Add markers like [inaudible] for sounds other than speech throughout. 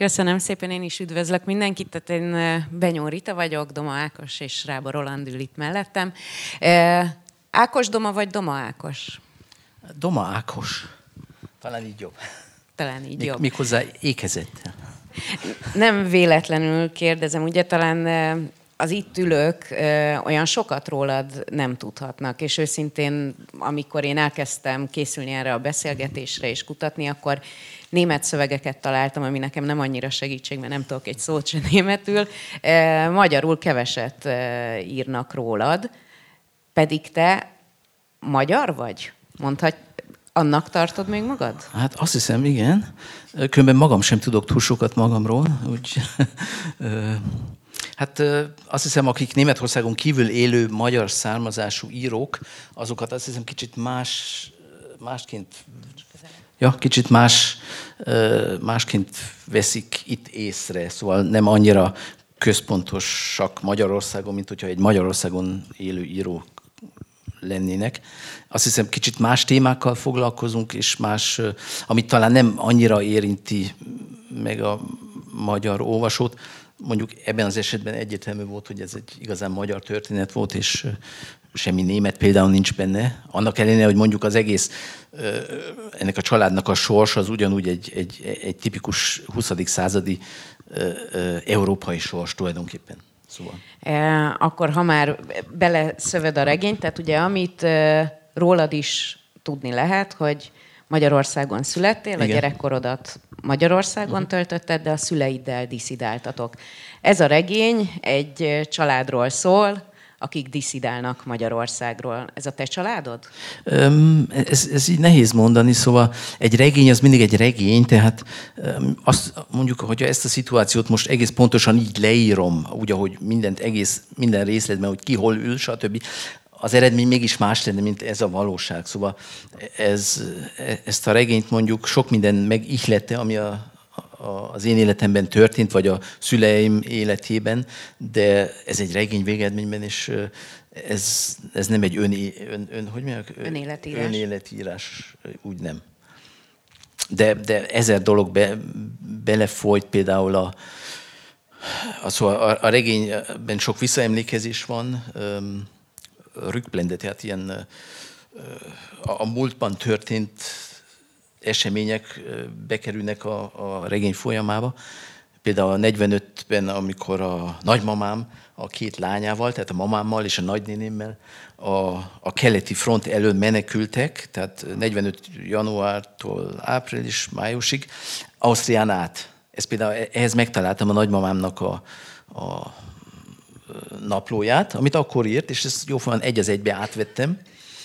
Köszönöm szépen, én is üdvözlök mindenkit. Tehát én Benyó Rita vagyok, Doma Ákos és Rába Roland ül itt mellettem. Ákos Doma vagy Doma Ákos? Doma Ákos. Talán így jobb. Talán így jobb. Méghozzá ékezett. Nem véletlenül kérdezem, ugye talán az itt ülők olyan sokat rólad nem tudhatnak, és őszintén, amikor én elkezdtem készülni erre a beszélgetésre és kutatni, akkor német szövegeket találtam, ami nekem nem annyira segítség, mert nem tudok egy szót sem németül. Magyarul keveset írnak rólad, pedig te magyar vagy? Mondhat, annak tartod még magad? Hát azt hiszem, igen. Különben magam sem tudok túl sokat magamról, úgy [laughs] Hát azt hiszem, akik Németországon kívül élő magyar származású írók, azokat azt hiszem kicsit más, másként, ja, kicsit más, másként veszik itt észre, szóval nem annyira központosak Magyarországon, mint hogyha egy Magyarországon élő író lennének. Azt hiszem, kicsit más témákkal foglalkozunk, és más, amit talán nem annyira érinti meg a magyar olvasót, mondjuk ebben az esetben egyértelmű volt, hogy ez egy igazán magyar történet volt, és semmi német például nincs benne. Annak ellenére, hogy mondjuk az egész ennek a családnak a sors az ugyanúgy egy, egy, egy tipikus 20. századi európai sors tulajdonképpen. Szóval. E, akkor ha már beleszöved a regényt, tehát ugye amit rólad is tudni lehet, hogy Magyarországon születtél, Igen. a gyerekkorodat Magyarországon uh-huh. töltötted, de a szüleiddel diszidáltatok. Ez a regény egy családról szól, akik diszidálnak Magyarországról. Ez a te családod? Um, ez, ez így nehéz mondani, szóval egy regény az mindig egy regény, tehát um, azt mondjuk, hogyha ezt a szituációt most egész pontosan így leírom, úgy, ahogy mindent egész, minden részletben, hogy ki hol ül, stb., az eredmény mégis más lenne, mint ez a valóság. Szóval ez, ezt a regényt mondjuk sok minden megihlette, ami a, a, az én életemben történt, vagy a szüleim életében, de ez egy regény végeredményben, és ez, ez nem egy ön, ön, ön, hogy mondjak? önéletírás. önéletírás, úgy nem. De, de ezer dolog be, belefolyt például a, a, szóval a, a regényben sok visszaemlékezés van, Rückblende, tehát ilyen a múltban történt események bekerülnek a, a regény folyamába. Például a 45-ben, amikor a nagymamám a két lányával, tehát a mamámmal és a nagynénémmel a, a keleti front elől menekültek, tehát 45 januártól április, májusig, Ausztrián át. Ez például, ehhez megtaláltam a nagymamámnak a, a naplóját, amit akkor írt, és ezt jóformán egy az egybe átvettem,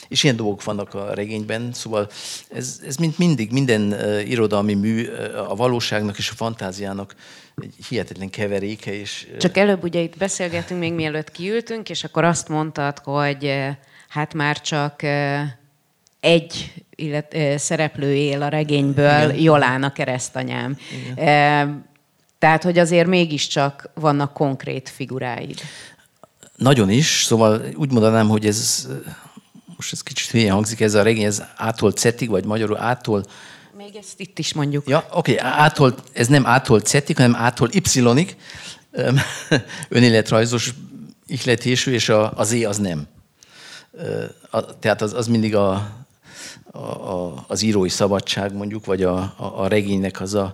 és ilyen dolgok vannak a regényben, szóval ez, ez mint mindig, minden uh, irodalmi mű uh, a valóságnak és a fantáziának egy hihetetlen keveréke. És, uh... Csak előbb ugye itt beszélgetünk még mielőtt kiültünk, és akkor azt mondtad, hogy hát már csak egy illet, szereplő él a regényből, Igen. Jolán a keresztanyám. Igen. Uh, tehát, hogy azért mégiscsak vannak konkrét figuráid. Nagyon is, szóval úgy mondanám, hogy ez, most ez kicsit hülyen hangzik, ez a regény, ez ától cetig, vagy magyarul ától még ezt itt is mondjuk. Ja, oké, okay. ától, ez nem ától cetig, hanem ától y-ig, [laughs] önéletrajzos ihletésű, és a, az é az nem. A, tehát az, az mindig a, a, a, az írói szabadság mondjuk, vagy a, a, a regénynek az a,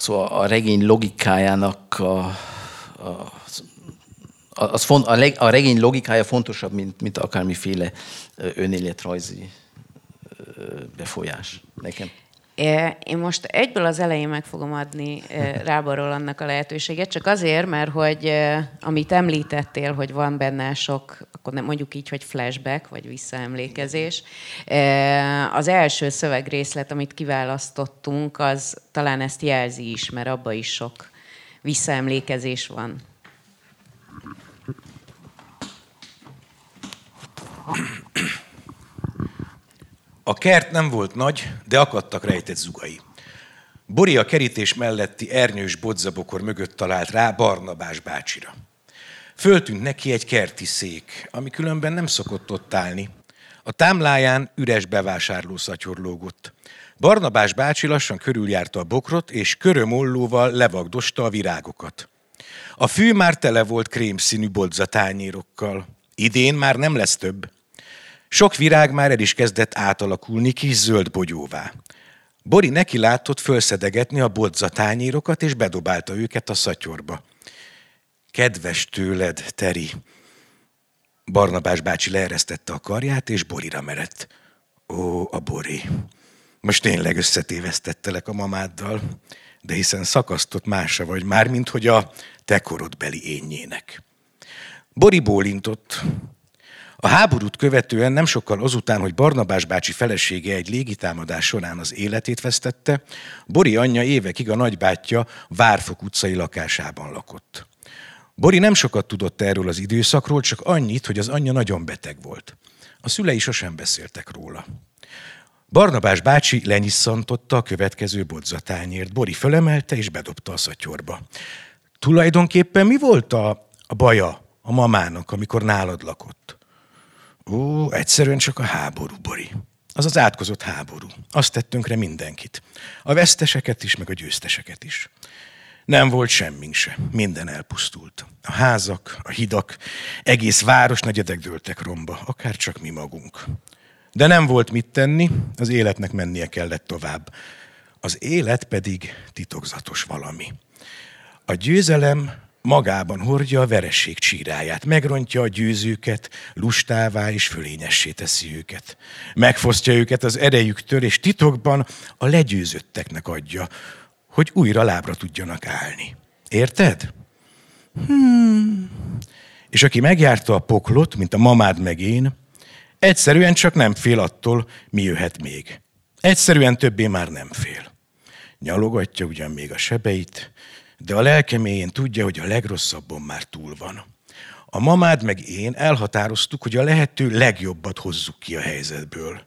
Szóval a regény logikájának a, a, az font, a, leg, a regény logikája fontosabb, mint, mint akármiféle önéletrajzi befolyás nekem. Én most egyből az elején meg fogom adni [laughs] Rábarról annak a lehetőséget, csak azért, mert hogy amit említettél, hogy van benne sok, akkor nem mondjuk így, hogy flashback, vagy visszaemlékezés. Az első szövegrészlet, amit kiválasztottunk, az talán ezt jelzi is, mert abban is sok visszaemlékezés van. A kert nem volt nagy, de akadtak rejtett zugai. Bori a kerítés melletti ernyős bodzabokor mögött talált rá Barnabás bácsira. Föltűnt neki egy kerti szék, ami különben nem szokott ott állni. A támláján üres bevásárló szatyor lógott. Barnabás bácsi lassan körüljárta a bokrot, és körömollóval levagdosta a virágokat. A fű már tele volt krémszínű bodzatányérokkal. Idén már nem lesz több. Sok virág már el is kezdett átalakulni kis zöld bogyóvá. Bori neki látott fölszedegetni a bodzatányérokat, és bedobálta őket a szatyorba. Kedves tőled, Teri! Barnabás bácsi leeresztette a karját, és Borira merett. Ó, a Bori! Most tényleg összetévesztettelek a mamáddal, de hiszen szakasztott mása vagy már, mint hogy a te korodbeli énjének. Bori bólintott. A háborút követően nem sokkal azután, hogy Barnabás bácsi felesége egy légitámadás során az életét vesztette, Bori anyja évekig a nagybátyja Várfok utcai lakásában lakott. Bori nem sokat tudott erről az időszakról, csak annyit, hogy az anyja nagyon beteg volt. A szülei sosem beszéltek róla. Barnabás bácsi lenyisszantotta a következő bodzatányért. Bori fölemelte és bedobta a szatyorba. Tulajdonképpen mi volt a, a baja a mamának, amikor nálad lakott? Ó, egyszerűen csak a háború, Bori. Az az átkozott háború. Azt tettünk re mindenkit. A veszteseket is, meg a győzteseket is. Nem volt semmink se. Minden elpusztult. A házak, a hidak, egész város negyedek dőltek romba, akár csak mi magunk. De nem volt mit tenni, az életnek mennie kellett tovább. Az élet pedig titokzatos valami. A győzelem magában hordja a veresség csíráját, megrontja a győzőket, lustává és fölényessé teszi őket. Megfosztja őket az erejüktől, és titokban a legyőzötteknek adja, hogy újra lábra tudjanak állni. Érted? Hmm. És aki megjárta a poklot, mint a mamád meg én, egyszerűen csak nem fél attól, mi jöhet még. Egyszerűen többé már nem fél. Nyalogatja ugyan még a sebeit, de a lelkeméjén tudja, hogy a legrosszabbon már túl van. A mamád meg én elhatároztuk, hogy a lehető legjobbat hozzuk ki a helyzetből.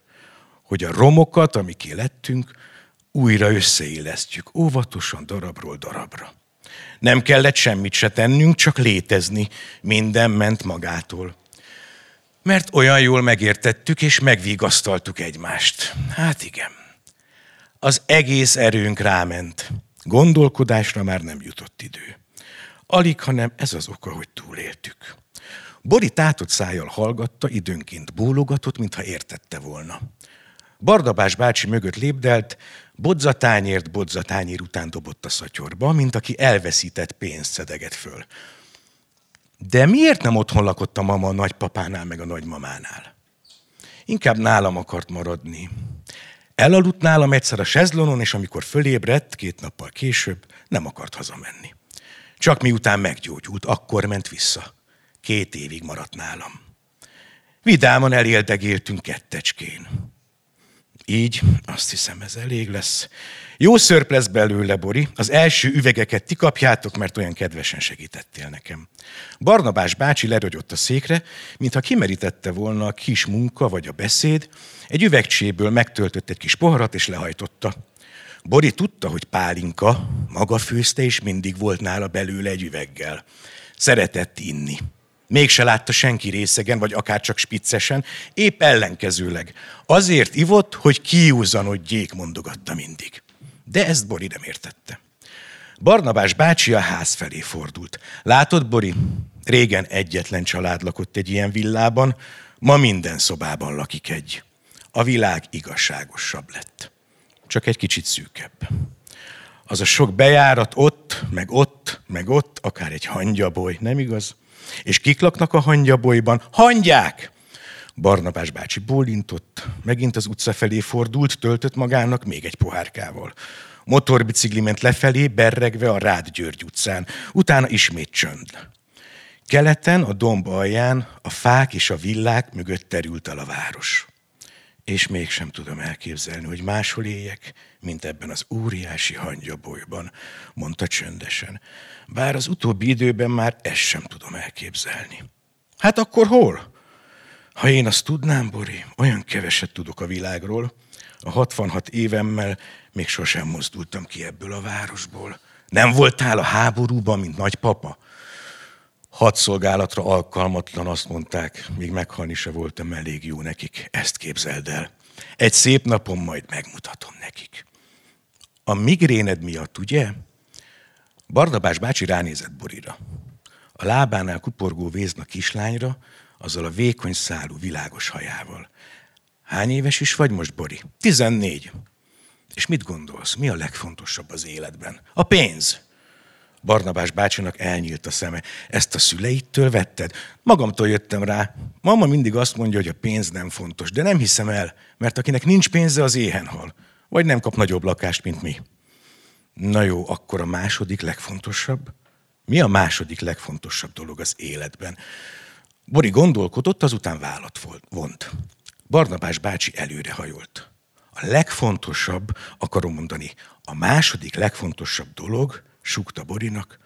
Hogy a romokat, amiké lettünk, újra összeillesztjük, óvatosan darabról darabra. Nem kellett semmit se tennünk, csak létezni. Minden ment magától. Mert olyan jól megértettük és megvigasztaltuk egymást. Hát igen. Az egész erőnk ráment. Gondolkodásra már nem jutott idő. Alig, hanem ez az oka, hogy túléltük. Bori tátott szájjal hallgatta, időnként bólogatott, mintha értette volna. Bardabás bácsi mögött lépdelt, bodzatányért bodzatányér után dobott a szatyorba, mint aki elveszített pénzt szedeget föl. De miért nem otthon lakott a mama a nagypapánál meg a nagymamánál? Inkább nálam akart maradni. Elaludt nálam egyszer a sezlonon, és amikor fölébredt, két nappal később, nem akart hazamenni. Csak miután meggyógyult, akkor ment vissza. Két évig maradt nálam. Vidáman eléldegéltünk kettecskén. Így, azt hiszem ez elég lesz. Jó szörp lesz belőle, Bori. Az első üvegeket ti kapjátok, mert olyan kedvesen segítettél nekem. Barnabás bácsi lerogyott a székre, mintha kimerítette volna a kis munka vagy a beszéd, egy üvegcséből megtöltött egy kis poharat és lehajtotta. Bori tudta, hogy pálinka, maga főzte, és mindig volt nála belőle egy üveggel. Szeretett inni. Mégse látta senki részegen, vagy akár csak spiccesen, épp ellenkezőleg. Azért ivott, hogy kiúzanodjék, mondogatta mindig. De ezt Bori nem értette. Barnabás bácsi a ház felé fordult. Látod, Bori? Régen egyetlen család lakott egy ilyen villában, ma minden szobában lakik egy. A világ igazságosabb lett. Csak egy kicsit szűkebb. Az a sok bejárat ott, meg ott, meg ott, akár egy hangyaboly, nem igaz? És kik laknak a hangyabolyban? Hangyák! Barnabás bácsi bólintott, megint az utca felé fordult, töltött magának még egy pohárkával. Motorbicikli ment lefelé, berregve a Rád György utcán. Utána ismét csönd. Keleten, a domb alján, a fák és a villák mögött terült el a város. És mégsem tudom elképzelni, hogy máshol éljek, mint ebben az óriási hangyabolyban, mondta csöndesen. Bár az utóbbi időben már ezt sem tudom elképzelni. Hát akkor hol? Ha én azt tudnám, Bori, olyan keveset tudok a világról, a 66 évemmel még sosem mozdultam ki ebből a városból. Nem voltál a háborúban, mint nagypapa? Hadszolgálatra alkalmatlan, azt mondták, még meghalni se voltam elég jó nekik. Ezt képzeld el. Egy szép napon majd megmutatom nekik. A migréned miatt, ugye? Barnabás bácsi ránézett Borira. A lábánál kuporgó vézna kislányra, azzal a vékony szálú világos hajával. Hány éves is vagy most, Bori? Tizennégy. És mit gondolsz, mi a legfontosabb az életben? A pénz. Barnabás bácsinak elnyílt a szeme. Ezt a szüleittől vetted? Magamtól jöttem rá. Mama mindig azt mondja, hogy a pénz nem fontos, de nem hiszem el, mert akinek nincs pénze, az éhen hal. Vagy nem kap nagyobb lakást, mint mi. Na jó, akkor a második legfontosabb? Mi a második legfontosabb dolog az életben? Bori gondolkodott, azután vállat vont. Barnabás bácsi előrehajolt. A legfontosabb, akarom mondani, a második legfontosabb dolog, sukta Borinak,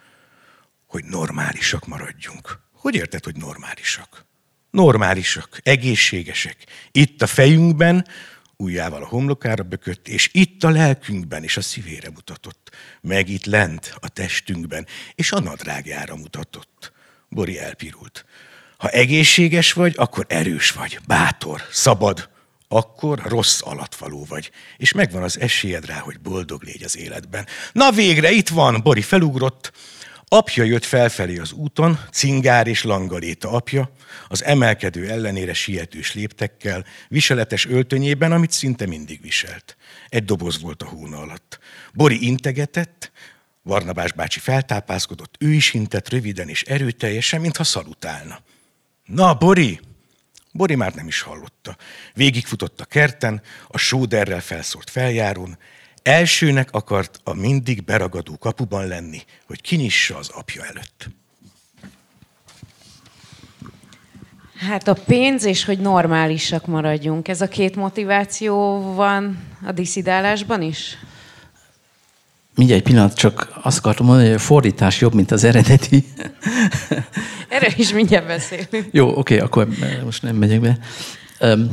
hogy normálisak maradjunk. Hogy érted, hogy normálisak? Normálisak, egészségesek. Itt a fejünkben, ujjával a homlokára bökött, és itt a lelkünkben, és a szívére mutatott. Meg itt lent, a testünkben, és a nadrágjára mutatott. Bori elpirult. Ha egészséges vagy, akkor erős vagy, bátor, szabad, akkor rossz alatvaló vagy, és megvan az esélyed rá, hogy boldog légy az életben. Na végre, itt van, Bori felugrott, Apja jött felfelé az úton, cingár és langaléta apja, az emelkedő ellenére sietős léptekkel, viseletes öltönyében, amit szinte mindig viselt. Egy doboz volt a hóna alatt. Bori integetett, Varnabás bácsi feltápászkodott, ő is intett röviden és erőteljesen, mintha szalutálna. Na, Bori! Bori már nem is hallotta. Végigfutott a kerten, a sóderrel felszórt feljárón, elsőnek akart a mindig beragadó kapuban lenni, hogy kinyissa az apja előtt. Hát a pénz és hogy normálisak maradjunk. Ez a két motiváció van a diszidálásban is? Mindjárt egy pillanat, csak azt akartam mondani, hogy a fordítás jobb, mint az eredeti. [laughs] Erről is mindjárt beszélünk. Jó, oké, akkor most nem megyek be. Um,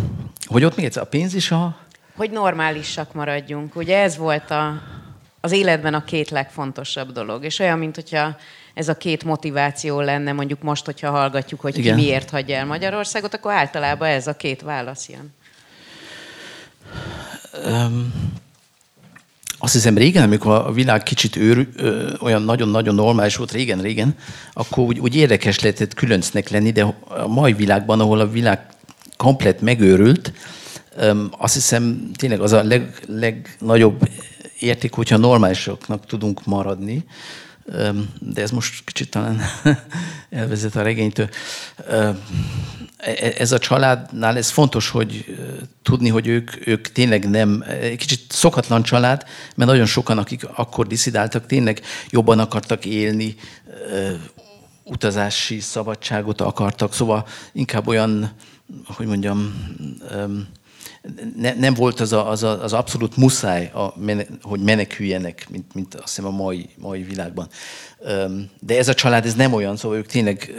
hogy ott még egyszer a pénz is a... Hogy normálisak maradjunk. Ugye ez volt a, az életben a két legfontosabb dolog. És olyan, mint hogyha ez a két motiváció lenne, mondjuk most, hogyha hallgatjuk, hogy Igen. ki miért hagyja el Magyarországot, akkor általában ez a két válasz jön. Um, azt hiszem régen, amikor a világ kicsit őr, ö, olyan nagyon-nagyon normális volt régen-régen, akkor úgy, úgy érdekes lehetett különcnek lenni, de a mai világban, ahol a világ komplet megőrült, ö, azt hiszem tényleg az a leg, legnagyobb érték, hogyha normálisoknak tudunk maradni. De ez most kicsit talán [laughs] elvezet a regénytől. Ö, E, ez a családnál ez fontos, hogy tudni, hogy ők, ők tényleg nem, egy kicsit szokatlan család, mert nagyon sokan, akik akkor diszidáltak, tényleg jobban akartak élni, utazási szabadságot akartak, szóval inkább olyan, hogy mondjam, ne, nem volt az, a, az, a, az abszolút muszáj, a, hogy meneküljenek, mint, mint azt hiszem a mai, mai világban. De ez a család ez nem olyan, szóval ők tényleg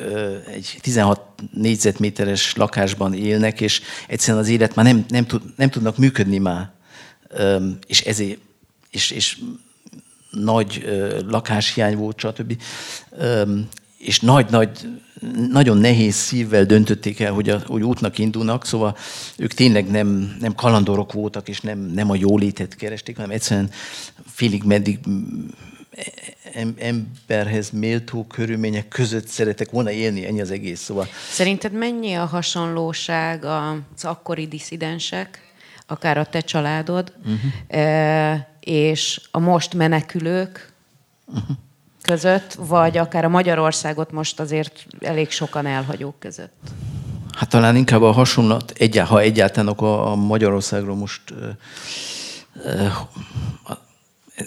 egy 16 négyzetméteres lakásban élnek, és egyszerűen az élet már nem, nem, tud, nem tudnak működni már. És ezért, és, és nagy lakáshiány volt, stb. És nagy-nagy nagyon nehéz szívvel döntötték el, hogy, a, hogy útnak indulnak, szóval ők tényleg nem, nem kalandorok voltak, és nem, nem a jólétet keresték, hanem egyszerűen félig meddig emberhez méltó körülmények között szeretek volna élni, ennyi az egész. Szóval... Szerinted mennyi a hasonlóság az akkori diszidensek, akár a te családod, uh-huh. és a most menekülők uh-huh. Között, vagy akár a Magyarországot most azért elég sokan elhagyók között? Hát talán inkább a hasonlat, ha egyáltalán a, a Magyarországról most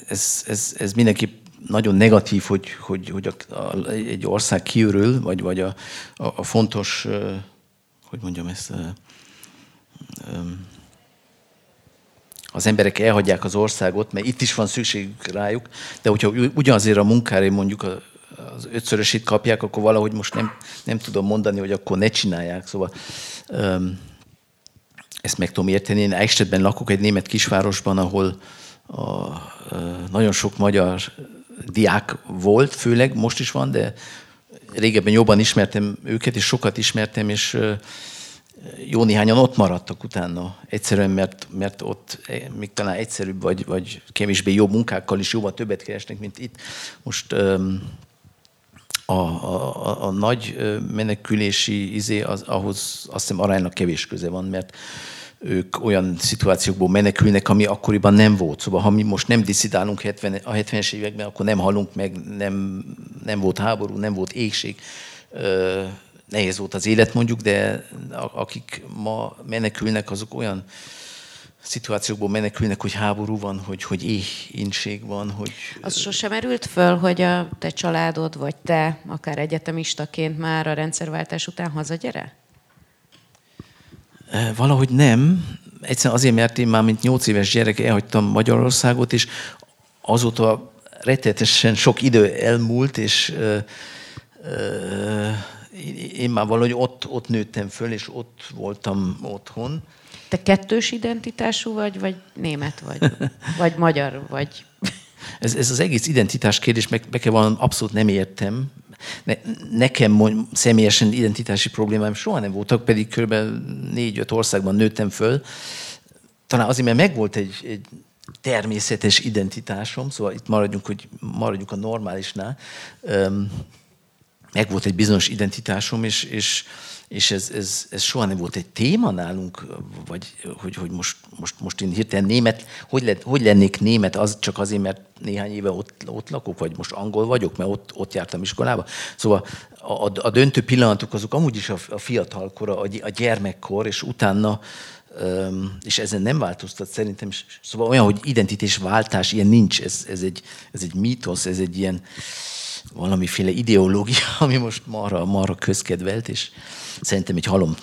ez, ez, ez mindenki nagyon negatív, hogy, hogy, hogy a, a, egy ország kiürül, vagy, vagy a, a, a fontos, hogy mondjam ezt, az emberek elhagyják az országot, mert itt is van szükségük rájuk, de hogyha ugyanazért a munkára mondjuk az ötszörösét kapják, akkor valahogy most nem, nem tudom mondani, hogy akkor ne csinálják. Szóval ezt meg tudom érteni. Én Eichstättben lakok egy német kisvárosban, ahol a, nagyon sok magyar diák volt, főleg, most is van, de régebben jobban ismertem őket, és sokat ismertem, és jó néhányan ott maradtak utána, egyszerűen, mert, mert ott még talán egyszerűbb, vagy, vagy kevésbé jó munkákkal is jóval többet keresnek, mint itt. Most a, a, a nagy menekülési izé, az, ahhoz azt hiszem aránylag kevés köze van, mert ők olyan szituációkból menekülnek, ami akkoriban nem volt. Szóval ha mi most nem diszidálunk 70, a 70-es években, akkor nem halunk meg, nem, nem volt háború, nem volt égség. Nehéz volt az élet mondjuk, de akik ma menekülnek, azok olyan szituációkból menekülnek, hogy háború van, hogy, hogy éhínség van. Hogy... Az sosem merült föl, hogy a te családod, vagy te, akár egyetemistaként már a rendszerváltás után hazagyere? Valahogy nem. Egyszerűen azért, mert én már mint nyolc éves gyerek elhagytam Magyarországot, és azóta rettetesen sok idő elmúlt, és ö, ö, én már valahogy ott, ott nőttem föl, és ott voltam otthon. Te kettős identitású vagy, vagy német vagy? Vagy magyar vagy? [laughs] Ez, ez az egész identitás kérdés, meg kell vallanom, abszolút nem értem. Ne, nekem mond, személyesen identitási problémáim soha nem voltak, pedig kb. négy-öt országban nőttem föl. Talán azért, mert megvolt egy, egy természetes identitásom, szóval itt maradjunk, hogy maradjunk a normálisnál. Megvolt egy bizonyos identitásom, és, és és ez, ez, ez soha nem volt egy téma nálunk, vagy hogy, hogy most, most, most én hirtelen német, hogy, le, hogy lennék német, az csak azért, mert néhány éve ott, ott lakok, vagy most angol vagyok, mert ott, ott jártam iskolába. Szóval a, a döntő pillanatok azok amúgy is a, a fiatalkor, a, a gyermekkor, és utána és ezen nem változtat szerintem. Szóval olyan, hogy identitásváltás, ilyen nincs, ez, ez, egy, ez egy mítosz, ez egy ilyen valamiféle ideológia, [laughs] ami most marra, marra közkedvelt, és Szerintem egy halom.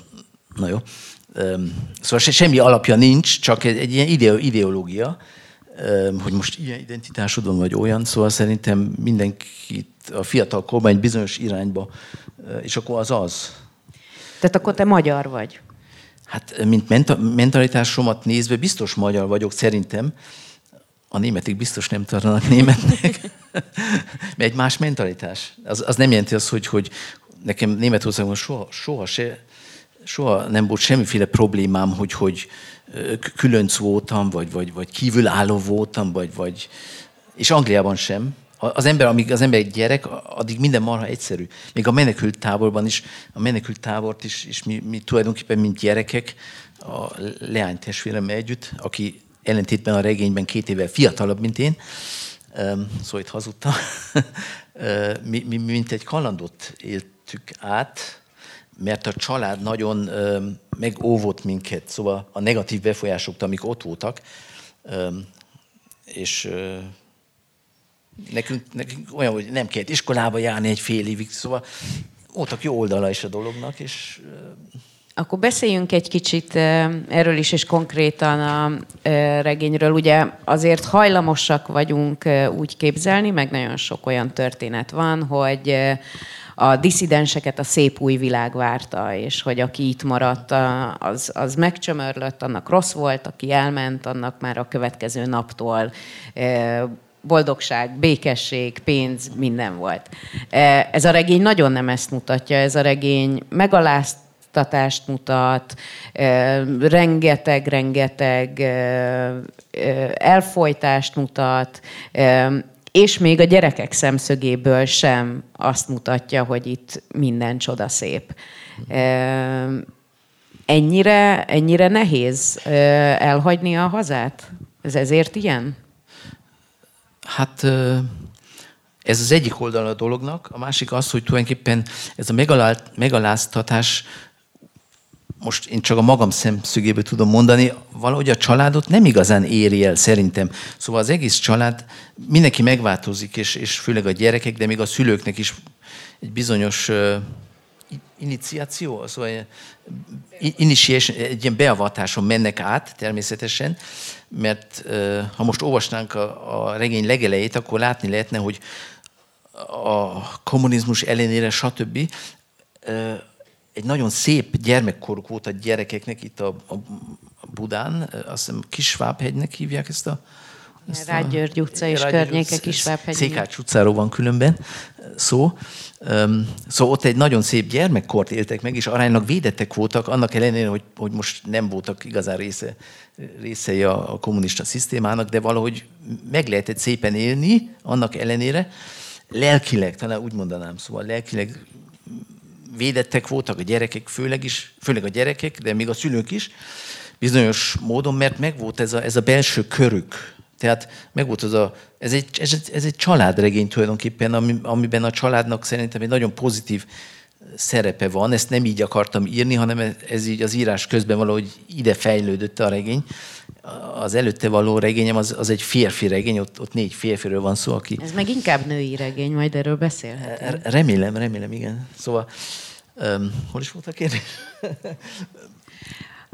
Na jó. Szóval se, semmi alapja nincs, csak egy, egy ilyen ide, ideológia, hogy most ilyen identitásod van, vagy olyan. Szóval szerintem mindenkit a fiatal kormány bizonyos irányba, és akkor az az. Tehát akkor te magyar vagy? Hát, mint mentalitásomat nézve, biztos magyar vagyok szerintem. A németek biztos nem tartanak németnek, [laughs] mert egy más mentalitás. Az, az nem jelenti azt, hogy, hogy, nekem Németországban soha, soha, se, soha nem volt semmiféle problémám, hogy, hogy különc voltam, vagy, vagy, vagy kívülálló voltam, vagy, vagy, és Angliában sem. Az ember, amíg az ember egy gyerek, addig minden marha egyszerű. Még a menekült táborban is, a menekült tábort is, és mi, mi tulajdonképpen, mint gyerekek, a leány testvéremmel együtt, aki ellentétben a regényben két évvel fiatalabb, mint én, szóval itt hazudtam, [laughs] mi, mi, mint egy kalandot élt éltük át, mert a család nagyon megóvott minket, szóval a negatív befolyások, amik ott voltak, és nekünk, nekünk olyan, hogy nem kellett iskolába járni egy fél évig, szóval voltak jó oldala is a dolognak, és akkor beszéljünk egy kicsit erről is, és konkrétan a regényről. Ugye azért hajlamosak vagyunk úgy képzelni, meg nagyon sok olyan történet van, hogy a diszidenseket a szép új világ várta, és hogy aki itt maradt, az, az megcsömörlött, annak rossz volt, aki elment, annak már a következő naptól boldogság, békesség, pénz, minden volt. Ez a regény nagyon nem ezt mutatja, ez a regény megaláztatást mutat, rengeteg-rengeteg elfolytást mutat, és még a gyerekek szemszögéből sem azt mutatja, hogy itt minden csoda szép. Ennyire, ennyire nehéz elhagyni a hazát? Ez ezért ilyen? Hát ez az egyik oldal a dolognak, a másik az, hogy tulajdonképpen ez a megaláztatás most én csak a magam szemszögéből tudom mondani, valahogy a családot nem igazán éri el szerintem. Szóval az egész család, mindenki megváltozik, és, és főleg a gyerekek, de még a szülőknek is egy bizonyos uh, iniciáció, szóval initiation, egy ilyen beavatáson mennek át természetesen, mert uh, ha most olvasnánk a, a regény legelejét, akkor látni lehetne, hogy a kommunizmus ellenére, stb. Uh, egy nagyon szép gyermekkoruk volt a gyerekeknek itt a, a Budán, azt hiszem Kisvábhegynek hívják ezt a Rágyörgy utca és Rágyörgy környékek is Váphegyi. Székács utcáról van különben szó. Szóval ott egy nagyon szép gyermekkort éltek meg, és aránylag védettek voltak, annak ellenére, hogy, hogy most nem voltak igazán része, részei a, a kommunista szisztémának, de valahogy meg lehetett szépen élni, annak ellenére. Lelkileg, talán úgy mondanám, szóval lelkileg védettek voltak a gyerekek, főleg is, főleg a gyerekek, de még a szülők is, bizonyos módon, mert megvolt ez a, ez a belső körük. Tehát megvolt az a, ez egy, ez egy, ez egy családregény tulajdonképpen, ami, amiben a családnak szerintem egy nagyon pozitív szerepe van. Ezt nem így akartam írni, hanem ez így az írás közben valahogy ide fejlődött a regény. Az előtte való regényem az, az egy férfi regény, ott, ott négy férfiről van szó, aki... Ez meg inkább női regény, majd erről beszélhetünk. Remélem, remélem, igen. Szóval, um, hol is volt a kérdés? [laughs]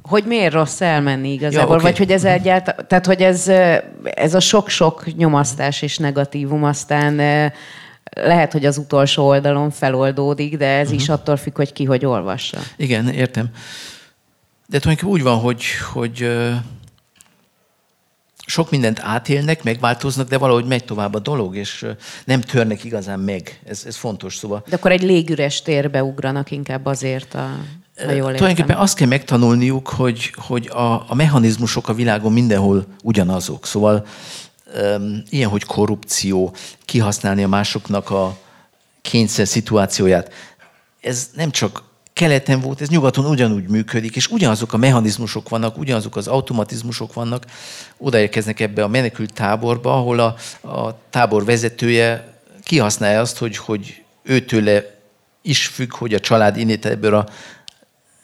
hogy miért rossz elmenni igazából, ja, okay. vagy hogy ez egyáltalán, tehát hogy ez, ez a sok-sok nyomasztás és negatívum aztán lehet, hogy az utolsó oldalon feloldódik, de ez uh-huh. is mhm. attól függ, hogy ki hogy olvassa. Igen, értem. De tulajdonképpen úgy van, hogy, hogy sok mindent átélnek, megváltoznak, de valahogy megy tovább a dolog, és nem törnek igazán meg. Ez, ez fontos szóval. De akkor egy légüres térbe ugranak inkább azért a ha jól Tulajdonképpen azt kell megtanulniuk, hogy, hogy a, a mechanizmusok a világon mindenhol ugyanazok. Szóval um, ilyen, hogy korrupció, kihasználni a másoknak a kényszer szituációját. Ez nem csak keleten volt, ez nyugaton ugyanúgy működik, és ugyanazok a mechanizmusok vannak, ugyanazok az automatizmusok vannak, odaérkeznek ebbe a menekült táborba, ahol a, a tábor vezetője kihasználja azt, hogy, hogy őtőle is függ, hogy a család innét ebből a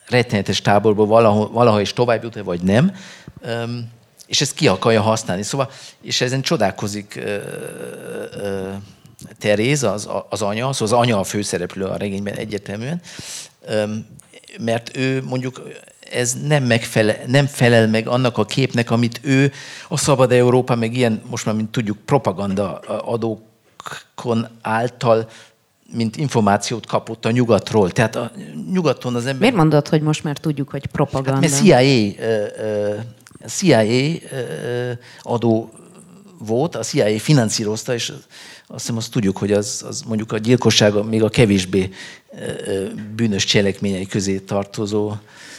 rettenetes táborból valaha, valaha is tovább jut vagy nem, és ezt ki akarja használni. Szóval, és ezen csodálkozik Teréz, az, az anya, szóval az anya a főszereplő a regényben egyértelműen, mert ő mondjuk ez nem, megfelel, nem felel meg annak a képnek, amit ő a Szabad Európa, meg ilyen, most már, mint tudjuk, propaganda adókon által mint információt kapott a nyugatról. Tehát a nyugaton az ember... Miért mondod, hogy most már tudjuk, hogy propaganda? Hát, mert CIA, CIA adó volt, a CIA finanszírozta, és azt hiszem azt tudjuk, hogy az, az mondjuk a gyilkosság még a kevésbé bűnös cselekményei közé tartozó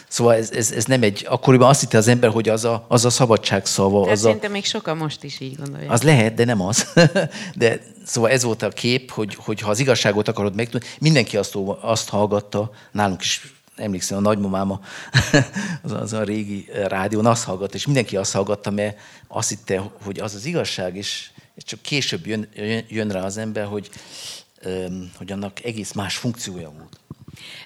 Szóval ez, ez, ez nem egy, akkoriban azt hitte az ember, hogy az a, az a szabadság szava. Tehát az szerintem a, még sokan most is így gondolják. Az lehet, de nem az. [laughs] de szóval ez volt a kép, hogy, hogy ha az igazságot akarod megtudni, mindenki azt, azt hallgatta, nálunk is emlékszem, a nagymamám [laughs] az, az a régi rádión azt hallgatta, és mindenki azt hallgatta, mert azt hitte, hogy az az igazság, és, és csak később jön, jön rá az ember, hogy, hogy annak egész más funkciója volt.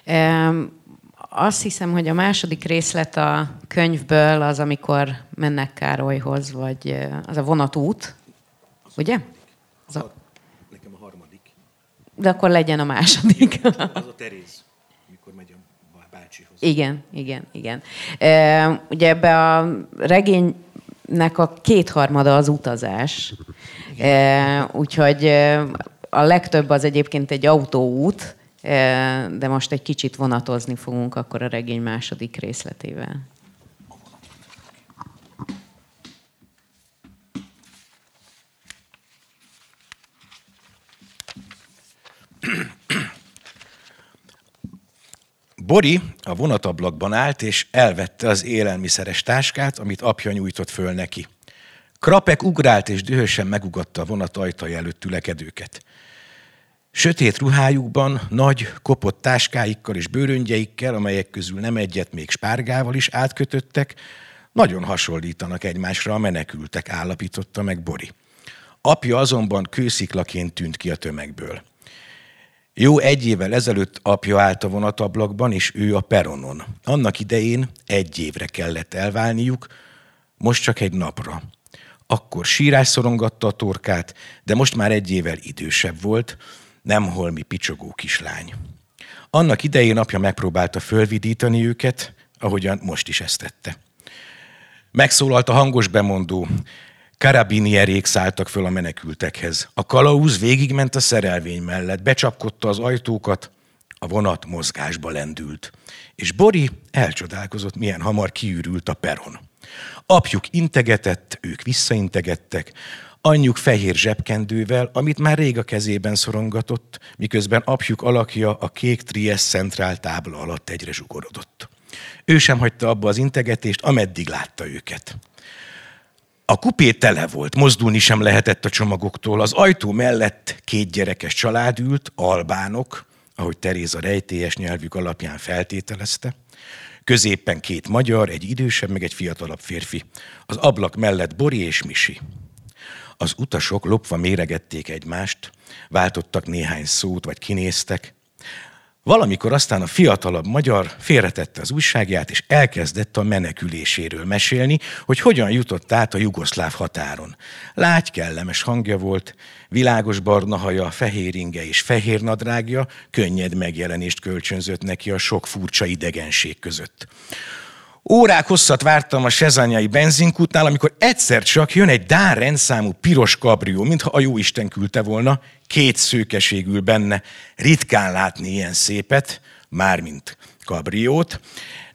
Um, azt hiszem, hogy a második részlet a könyvből az, amikor mennek Károlyhoz, vagy az a vonatút, ugye? Az a... Nekem a harmadik. De akkor legyen a második. [laughs] Az a Teréz, mikor megy a bácsihoz. Igen, igen, igen. E, ugye ebbe a regénynek a kétharmada az utazás. E, úgyhogy a legtöbb az egyébként egy autóút, de most egy kicsit vonatozni fogunk akkor a regény második részletével. Bori a vonatablakban állt, és elvette az élelmiszeres táskát, amit apja nyújtott föl neki. Krapek ugrált és dühösen megugatta a vonat ajtaja előtt ülekedőket. Sötét ruhájukban, nagy, kopott táskáikkal és bőröngyeikkel, amelyek közül nem egyet még spárgával is átkötöttek, nagyon hasonlítanak egymásra a menekültek, állapította meg Bori. Apja azonban kősziklaként tűnt ki a tömegből. Jó egy évvel ezelőtt apja állt a vonatablakban, és ő a peronon. Annak idején egy évre kellett elválniuk, most csak egy napra. Akkor sírás szorongatta a torkát, de most már egy évvel idősebb volt, nem holmi picsogó kislány. Annak idején apja megpróbálta fölvidítani őket, ahogyan most is ezt tette. Megszólalt a hangos bemondó, karabinierjék szálltak föl a menekültekhez. A kalauz végigment a szerelvény mellett, becsapkodta az ajtókat, a vonat mozgásba lendült. És Bori elcsodálkozott, milyen hamar kiürült a peron. Apjuk integetett, ők visszaintegettek, anyjuk fehér zsebkendővel, amit már rég a kezében szorongatott, miközben apjuk alakja a kék Trieste centrál tábla alatt egyre zsugorodott. Ő sem hagyta abba az integetést, ameddig látta őket. A kupé tele volt, mozdulni sem lehetett a csomagoktól. Az ajtó mellett két gyerekes család ült, albánok, ahogy Teréza rejtélyes nyelvük alapján feltételezte. Középpen két magyar, egy idősebb, meg egy fiatalabb férfi. Az ablak mellett Bori és Misi. Az utasok lopva méregették egymást, váltottak néhány szót, vagy kinéztek. Valamikor aztán a fiatalabb magyar félretette az újságját, és elkezdett a meneküléséről mesélni, hogy hogyan jutott át a jugoszláv határon. Lágy kellemes hangja volt, világos barna haja, fehér inge és fehér nadrágja könnyed megjelenést kölcsönzött neki a sok furcsa idegenség között. Órák hosszat vártam a sezanyai benzinkútnál, amikor egyszer csak jön egy Dán rendszámú piros kabrió, mintha a jóisten küldte volna, két szőkeségül benne. Ritkán látni ilyen szépet, mármint kabriót.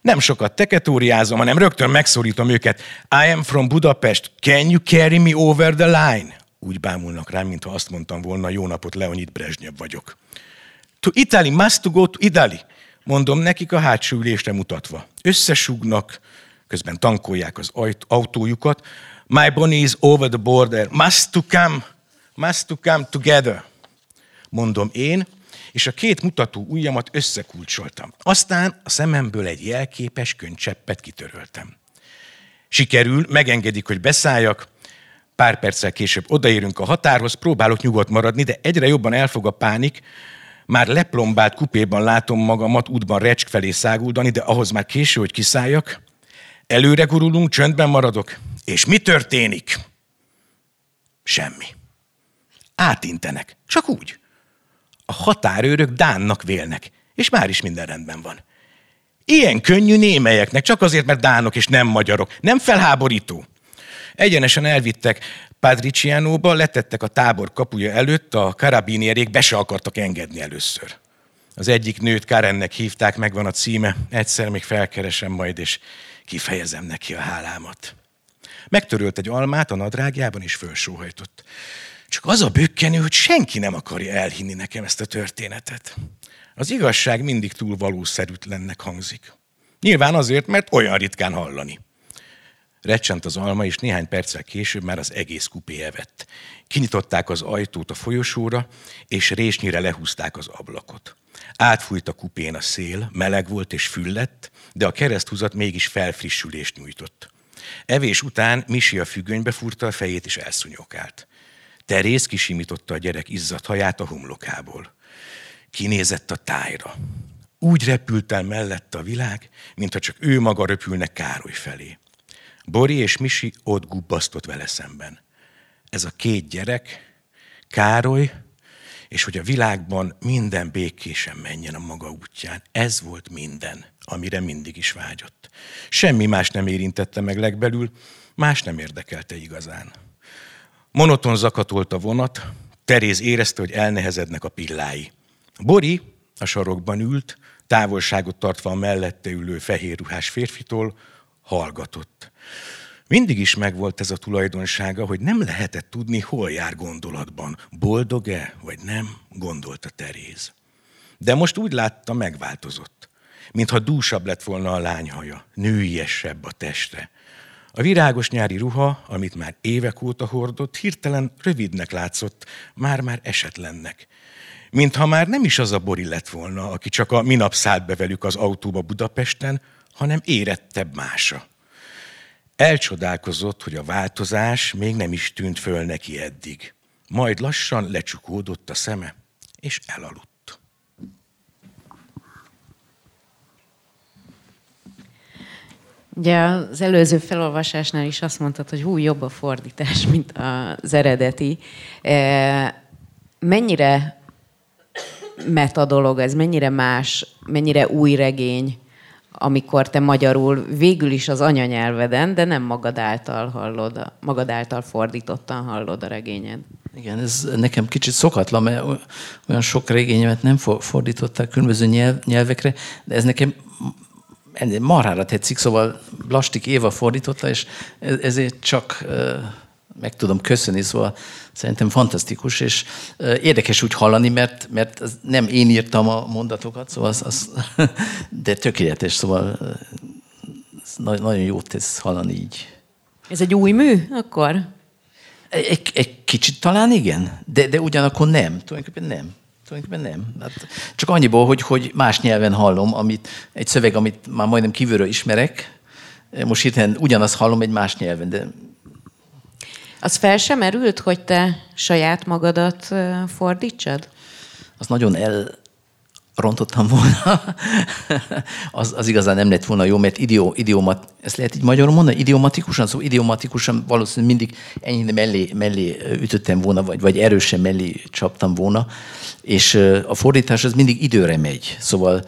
Nem sokat teketóriázom, hanem rögtön megszólítom őket. I am from Budapest, can you carry me over the line? Úgy bámulnak rám, mintha azt mondtam volna, jó napot, Leonid Brezsnyev vagyok. To Italy, must to go to Italy. Mondom nekik a hátsó ülésre mutatva. Összesugnak, közben tankolják az autójukat. My bunny is over the border. Must to come, must to come together. Mondom én, és a két mutató ujjamat összekulcsoltam. Aztán a szememből egy jelképes könycseppet kitöröltem. Sikerül, megengedik, hogy beszálljak, pár perccel később odaérünk a határhoz, próbálok nyugodt maradni, de egyre jobban elfog a pánik, már leplombált kupéban látom magamat útban recsk felé száguldani, de ahhoz már késő, hogy kiszálljak. Előre gurulunk, csöndben maradok. És mi történik? Semmi. Átintenek. Csak úgy. A határőrök Dánnak vélnek, és már is minden rendben van. Ilyen könnyű némelyeknek, csak azért, mert dánok és nem magyarok. Nem felháborító. Egyenesen elvittek Padricianóba, letettek a tábor kapuja előtt, a karabinierek be se akartak engedni először. Az egyik nőt Karennek hívták, megvan a címe, egyszer még felkeresem majd, és kifejezem neki a hálámat. Megtörölt egy almát a nadrágjában, és fölsóhajtott. Csak az a bökkenő, hogy senki nem akarja elhinni nekem ezt a történetet. Az igazság mindig túl valószerűtlennek hangzik. Nyilván azért, mert olyan ritkán hallani. Recsent az alma, és néhány perccel később már az egész kupé evett. Kinyitották az ajtót a folyosóra, és résnyire lehúzták az ablakot. Átfújt a kupén a szél, meleg volt és füllett, de a kereszthúzat mégis felfrissülést nyújtott. Evés után Misi a függönybe furta a fejét és elszunyokált. Terész kisimította a gyerek izzadt haját a homlokából. Kinézett a tájra. Úgy repült el mellette a világ, mintha csak ő maga röpülne Károly felé. Bori és Misi ott gubbasztott vele szemben. Ez a két gyerek, Károly, és hogy a világban minden békésen menjen a maga útján. Ez volt minden, amire mindig is vágyott. Semmi más nem érintette meg legbelül, más nem érdekelte igazán. Monoton zakatolt a vonat, Teréz érezte, hogy elnehezednek a pillái. Bori a sarokban ült, távolságot tartva a mellette ülő fehérruhás férfitól, hallgatott. Mindig is megvolt ez a tulajdonsága, hogy nem lehetett tudni, hol jár gondolatban. Boldog-e, vagy nem, gondolta Teréz. De most úgy látta, megváltozott. Mintha dúsabb lett volna a lányhaja, nőiesebb a teste. A virágos nyári ruha, amit már évek óta hordott, hirtelen rövidnek látszott, már-már esetlennek. Mintha már nem is az a Bori lett volna, aki csak a minap szállt be velük az autóba Budapesten, hanem érettebb mása. Elcsodálkozott, hogy a változás még nem is tűnt föl neki eddig. Majd lassan lecsukódott a szeme, és elaludt. Ugye az előző felolvasásnál is azt mondtad, hogy hú, jobb a fordítás, mint az eredeti. E, mennyire meta dolog ez, mennyire más, mennyire új regény, amikor te magyarul végül is az anyanyelveden, de nem magad által hallod, magad által fordítottan hallod a regényed. Igen, ez nekem kicsit szokatlan, mert olyan sok regényemet nem fordították különböző nyelv, nyelvekre, de ez nekem marhára tetszik, szóval Blastik Éva fordította, és e- ezért csak meg tudom köszönni, szóval szerintem fantasztikus, és érdekes úgy hallani, mert, mert nem én írtam a mondatokat, szóval az, az [laughs] de tökéletes, szóval nagyon jót tesz hallani így. Ez egy új mű akkor? Egy, egy kicsit talán igen, de, de ugyanakkor nem. Tulajdonképpen nem. Tulajdonképpen nem. Hát csak annyiból, hogy, hogy más nyelven hallom, amit, egy szöveg, amit már majdnem kívülről ismerek, most hirtelen ugyanazt hallom egy más nyelven, de... Az fel sem merült, hogy te saját magadat fordítsad? Az nagyon el, rontottam volna, az, az igazán nem lett volna jó, mert idió, idiomat, ezt lehet így magyarul mondani, idiomatikusan, szóval idiomatikusan valószínűleg mindig ennyire mellé, mellé ütöttem volna, vagy, vagy erősen mellé csaptam volna, és a fordítás az mindig időre megy, szóval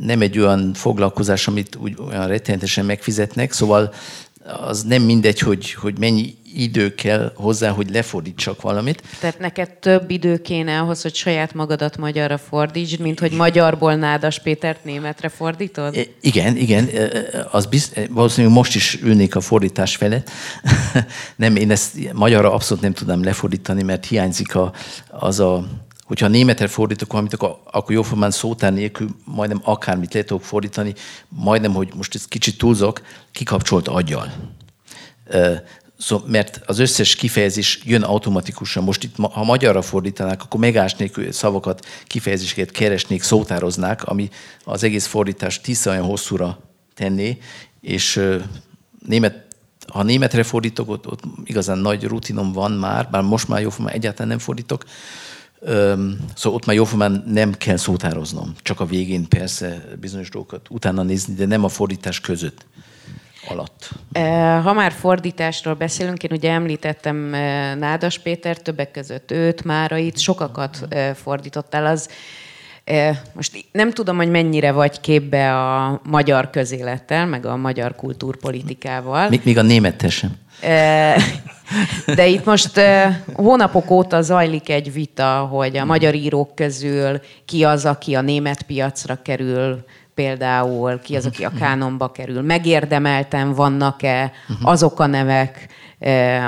nem egy olyan foglalkozás, amit úgy olyan rettenetesen megfizetnek, szóval az nem mindegy, hogy, hogy mennyi idő kell hozzá, hogy lefordítsak valamit. Tehát neked több idő kéne ahhoz, hogy saját magadat magyarra fordítsd, mint hogy magyarból Nádas Pétert németre fordítod? E, igen, igen. E, e, az bizt, valószínűleg most is ülnék a fordítás felett. [laughs] nem, én ezt magyarra abszolút nem tudnám lefordítani, mert hiányzik a, az a hogyha németre fordítok valamit, akkor, akkor jóformán szótár nélkül majdnem akármit le tudok fordítani, majdnem, hogy most ez kicsit túlzok, kikapcsolt aggyal. Szó, mert az összes kifejezés jön automatikusan. Most itt, ha magyarra fordítanák, akkor megásnék szavakat, kifejezéseket keresnék, szótároznák, ami az egész fordítás tízszer olyan hosszúra tenné, és német, ha németre fordítok, ott, ott igazán nagy rutinom van már, bár most már jóformán egyáltalán nem fordítok, Szóval ott már jóformán nem kell szótároznom, csak a végén persze bizonyos dolgokat utána nézni, de nem a fordítás között alatt. Ha már fordításról beszélünk, én ugye említettem Nádas Péter, többek között őt, Márait, sokakat fordítottál. Az, most nem tudom, hogy mennyire vagy képbe a magyar közélettel, meg a magyar kultúrpolitikával. Még, még a német sem. De itt most hónapok óta zajlik egy vita, hogy a magyar írók közül ki az, aki a német piacra kerül, például ki az, aki a kánonba kerül. Megérdemelten vannak-e azok a nevek,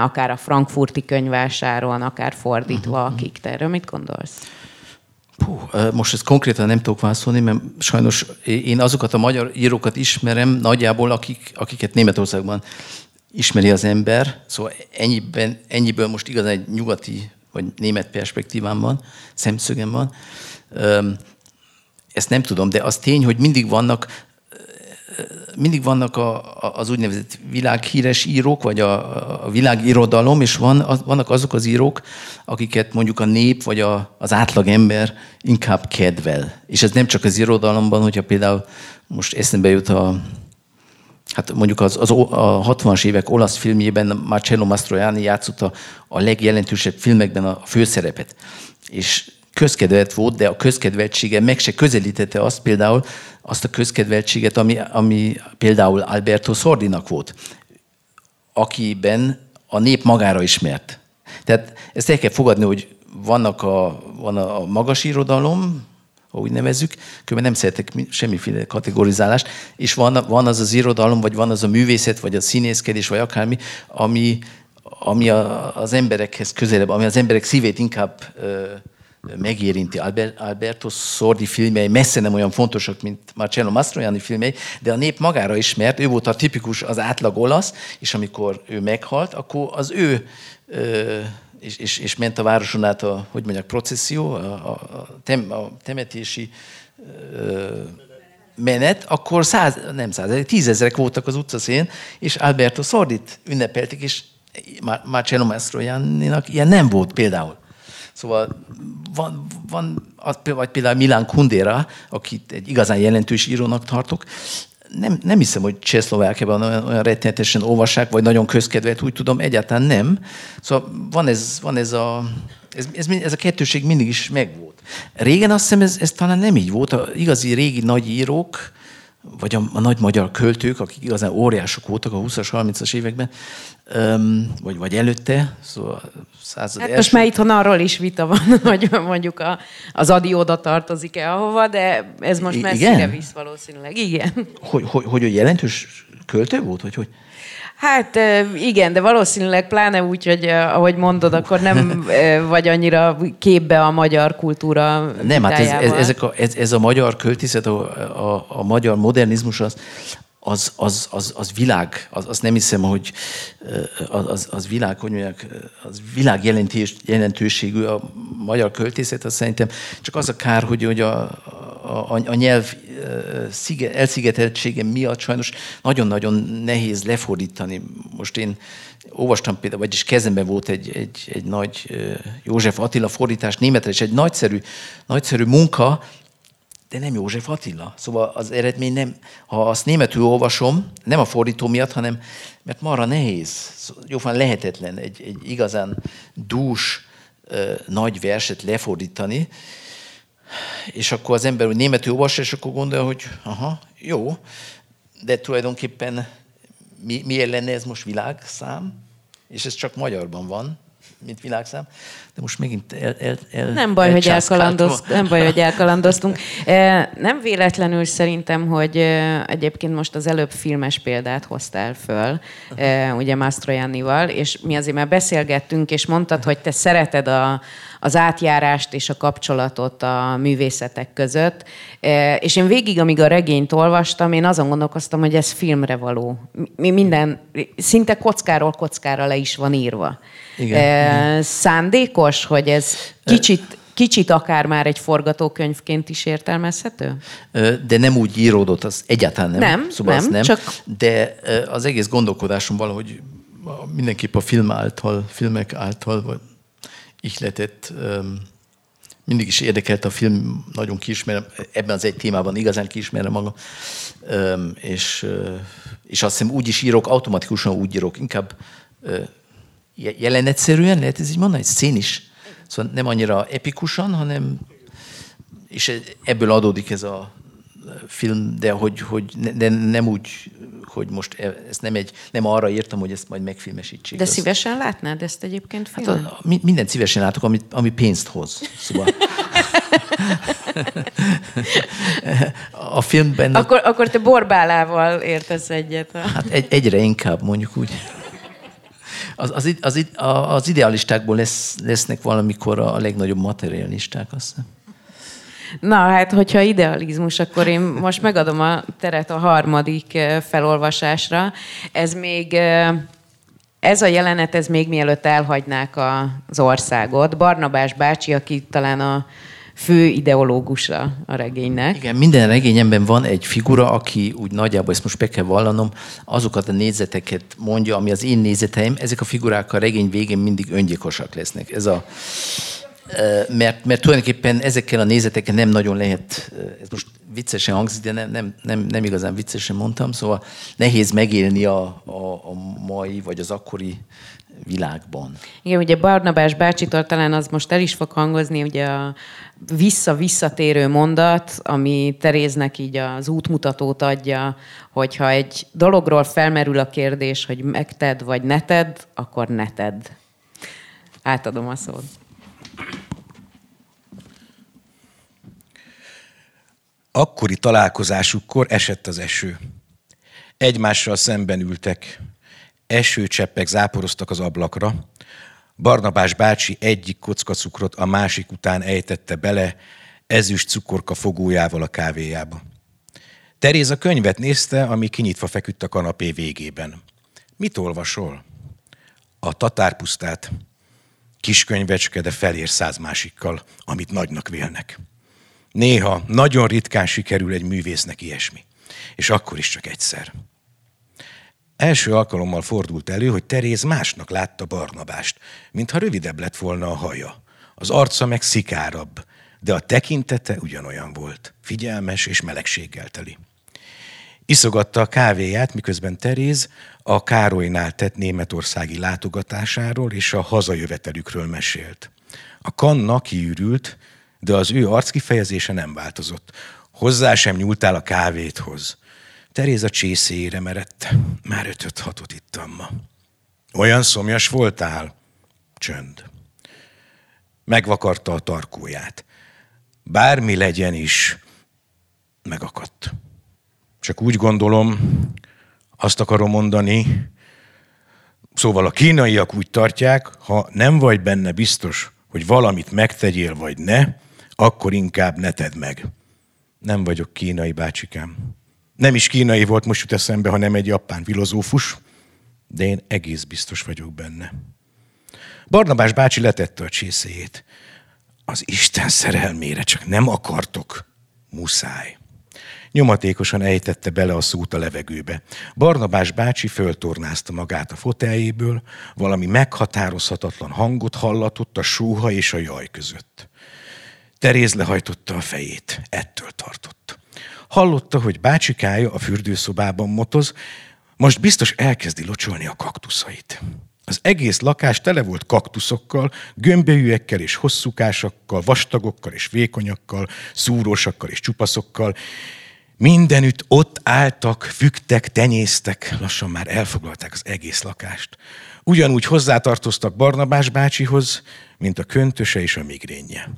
akár a frankfurti könyvásáron, akár fordítva, akik te erről mit gondolsz? Puh, most ezt konkrétan nem tudok válaszolni, mert sajnos én azokat a magyar írókat ismerem nagyjából, akik, akiket Németországban ismeri az ember, szóval ennyiben, ennyiből most igazán egy nyugati vagy német perspektívám van, szemszögem van. Ezt nem tudom, de az tény, hogy mindig vannak mindig vannak a, az úgynevezett világhíres írók, vagy a, a világirodalom, és van, az, vannak azok az írók, akiket mondjuk a nép, vagy a, az átlagember inkább kedvel. És ez nem csak az irodalomban, hogyha például most eszembe jut a, Hát mondjuk az, az a 60-as évek olasz filmjében Marcello Mastroianni játszotta a legjelentősebb filmekben a főszerepet. És közkedvelt volt, de a közkedveltsége meg se közelítette azt például, azt a közkedveltséget, ami, ami például Alberto Sordinak volt, akiben a nép magára ismert. Tehát ezt el kell fogadni, hogy vannak a, van a magas irodalom, úgy nevezzük, különben nem szeretek semmiféle kategorizálást, és van, van az az irodalom, vagy van az a művészet, vagy a színészkedés, vagy akármi, ami, ami a, az emberekhez közelebb, ami az emberek szívét inkább ö, megérinti. Albert, Alberto Sordi filmjei messze nem olyan fontosak, mint Marcello Mastroianni filmjei, de a nép magára ismert, ő volt a tipikus, az átlag olasz, és amikor ő meghalt, akkor az ő ö, és, és, és ment a városon át a, hogy mondják, processzió, a, a, tem, a temetési ö, menet, akkor száz, nem száz, tízezerek voltak az utcaszén, és Alberto Sordit ünnepelték, és Marcello Mastroianninak ilyen nem volt például. Szóval van, van vagy például Milán Kundera, akit egy igazán jelentős írónak tartok, nem, nem hiszem, hogy Csehszlovákiában olyan, olyan rettenetesen olvassák, vagy nagyon közkedvelt, úgy tudom, egyáltalán nem. Szóval van ez, van ez a ez, ez, ez a kettőség mindig is megvolt. Régen azt hiszem ez, ez talán nem így volt. A igazi régi nagy írók, vagy a, a nagy magyar költők, akik igazán óriások voltak a 20-as, 30-as években, öm, vagy, vagy előtte, szóval század hát most már itthon arról is vita van, [laughs] hogy mondjuk a, az adi oda tartozik-e ahova, de ez most messzire Igen? visz valószínűleg. Igen. Hogy, hogy, hogy, hogy jelentős költő volt, vagy hogy? Hát igen, de valószínűleg pláne úgy, hogy ahogy mondod, akkor nem [laughs] vagy annyira képbe a magyar kultúra Nem, hát ez, ez, ezek a, ez, ez a magyar költészet, a, a, a magyar modernizmus az, az, az, az, az világ, az, az nem hiszem, hogy az, az világ, hogy mondják, az világ jelentős, jelentőségű a magyar költészet, az szerintem csak az a kár, hogy, hogy a, a, a nyelv elszigeteltsége miatt sajnos nagyon-nagyon nehéz lefordítani. Most én olvastam például, vagyis kezemben volt egy, egy, egy nagy József Attila fordítás németre, és egy nagyszerű, nagyszerű munka, de nem József Attila. Szóval az eredmény nem, ha azt németül olvasom, nem a fordító miatt, hanem mert marra nehéz, jófán lehetetlen egy, egy igazán dús, nagy verset lefordítani, és akkor az ember úgy németül olvassa, és akkor gondolja, hogy aha, jó, de tulajdonképpen mi, miért lenne ez most világszám? És ez csak magyarban van, mint világszám. De most megint el, el, el nem, baj, hogy elkalandoz, nem baj, hogy [laughs] elkalandoztunk. Nem véletlenül szerintem, hogy egyébként most az előbb filmes példát hoztál föl, ugye Mastroiannival, és mi azért már beszélgettünk, és mondtad, hogy te szereted a, az átjárást és a kapcsolatot a művészetek között. És én végig, amíg a regényt olvastam, én azon gondolkoztam, hogy ez filmre való. Mi minden, szinte kockáról kockára le is van írva. Igen. Szándékos, hogy ez kicsit kicsit akár már egy forgatókönyvként is értelmezhető? De nem úgy íródott, az egyáltalán nem. Nem, szóval nem, nem. Csak... De az egész gondolkodásom valahogy mindenképp a film által, filmek által, vagy ihletett, mindig is érdekelt a film, nagyon kiismerem, ebben az egy témában igazán kiismerem magam, és, és azt hiszem úgy is írok, automatikusan úgy írok, inkább jelenetszerűen, lehet ez így mondani, szénis. Szóval nem annyira epikusan, hanem és ebből adódik ez a film, de hogy, hogy de nem úgy, hogy most e, ezt nem, egy, nem arra írtam, hogy ezt majd megfilmesítsék. De szívesen látnád ezt egyébként filmen? Hát a, a, mindent szívesen látok, ami, ami pénzt hoz. Szóval... [laughs] a filmben... Akkor, akkor te borbálával értesz egyet. Hát egy, egyre inkább, mondjuk úgy az, az, az, az idealistákból lesz, lesznek valamikor a legnagyobb materialisták, azt hiszem. Na, hát, hogyha idealizmus, akkor én most megadom a teret a harmadik felolvasásra. Ez még ez a jelenet, ez még mielőtt elhagynák az országot. Barnabás bácsi, aki talán a fő ideológusa a regénynek. Igen, minden regényemben van egy figura, aki úgy nagyjából, ezt most be kell vallanom, azokat a nézeteket mondja, ami az én nézeteim, ezek a figurák a regény végén mindig öngyilkosak lesznek. Ez a, mert, mert tulajdonképpen ezekkel a nézetekkel nem nagyon lehet, ez most viccesen hangzik, de nem, nem, nem, nem igazán viccesen mondtam, szóval nehéz megélni a, a, a mai vagy az akkori világban. Igen, ugye Barnabás bácsitól talán az most el is fog hangozni, ugye a vissza-visszatérő mondat, ami Teréznek így az útmutatót adja, hogyha egy dologról felmerül a kérdés, hogy megted vagy ne tedd, akkor ne tedd. Átadom a szót. Akkori találkozásukkor esett az eső. Egymással szemben ültek. Esőcseppek záporoztak az ablakra. Barnabás bácsi egyik kocka cukrot a másik után ejtette bele, ezüst cukorka fogójával a kávéjába. Teréz a könyvet nézte, ami kinyitva feküdt a kanapé végében. Mit olvasol? A tatárpusztát. Kis könyvecske, de felér száz másikkal, amit nagynak vélnek. Néha, nagyon ritkán sikerül egy művésznek ilyesmi. És akkor is csak egyszer. Első alkalommal fordult elő, hogy Teréz másnak látta Barnabást, mintha rövidebb lett volna a haja. Az arca meg szikárabb, de a tekintete ugyanolyan volt, figyelmes és melegséggel teli. Iszogatta a kávéját, miközben Teréz a Károlynál tett németországi látogatásáról és a hazajövetelükről mesélt. A kanna kiürült, de az ő arckifejezése nem változott. Hozzá sem nyúltál a kávéthoz. Teréza csészéjére merett. Már ötöt hatot ittam ma. Olyan szomjas voltál? Csönd. Megvakarta a tarkóját. Bármi legyen is, megakadt. Csak úgy gondolom, azt akarom mondani, szóval a kínaiak úgy tartják, ha nem vagy benne biztos, hogy valamit megtegyél vagy ne, akkor inkább ne tedd meg. Nem vagyok kínai, bácsikám. Nem is kínai volt, most jut eszembe, hanem egy japán filozófus, de én egész biztos vagyok benne. Barnabás bácsi letette a csészéjét. Az Isten szerelmére csak nem akartok. Muszáj. Nyomatékosan ejtette bele a szót a levegőbe. Barnabás bácsi föltornázta magát a foteljéből, valami meghatározhatatlan hangot hallatott a sóha és a jaj között. Teréz lehajtotta a fejét, ettől tartott. Hallotta, hogy bácsikája a fürdőszobában motoz, most biztos elkezdi locsolni a kaktuszait. Az egész lakás tele volt kaktuszokkal, gömbölyűekkel és hosszúkásakkal, vastagokkal és vékonyakkal, szúrósakkal és csupaszokkal. Mindenütt ott álltak, fügtek, tenyésztek, lassan már elfoglalták az egész lakást. Ugyanúgy hozzátartoztak Barnabás bácsihoz, mint a köntöse és a migrénje.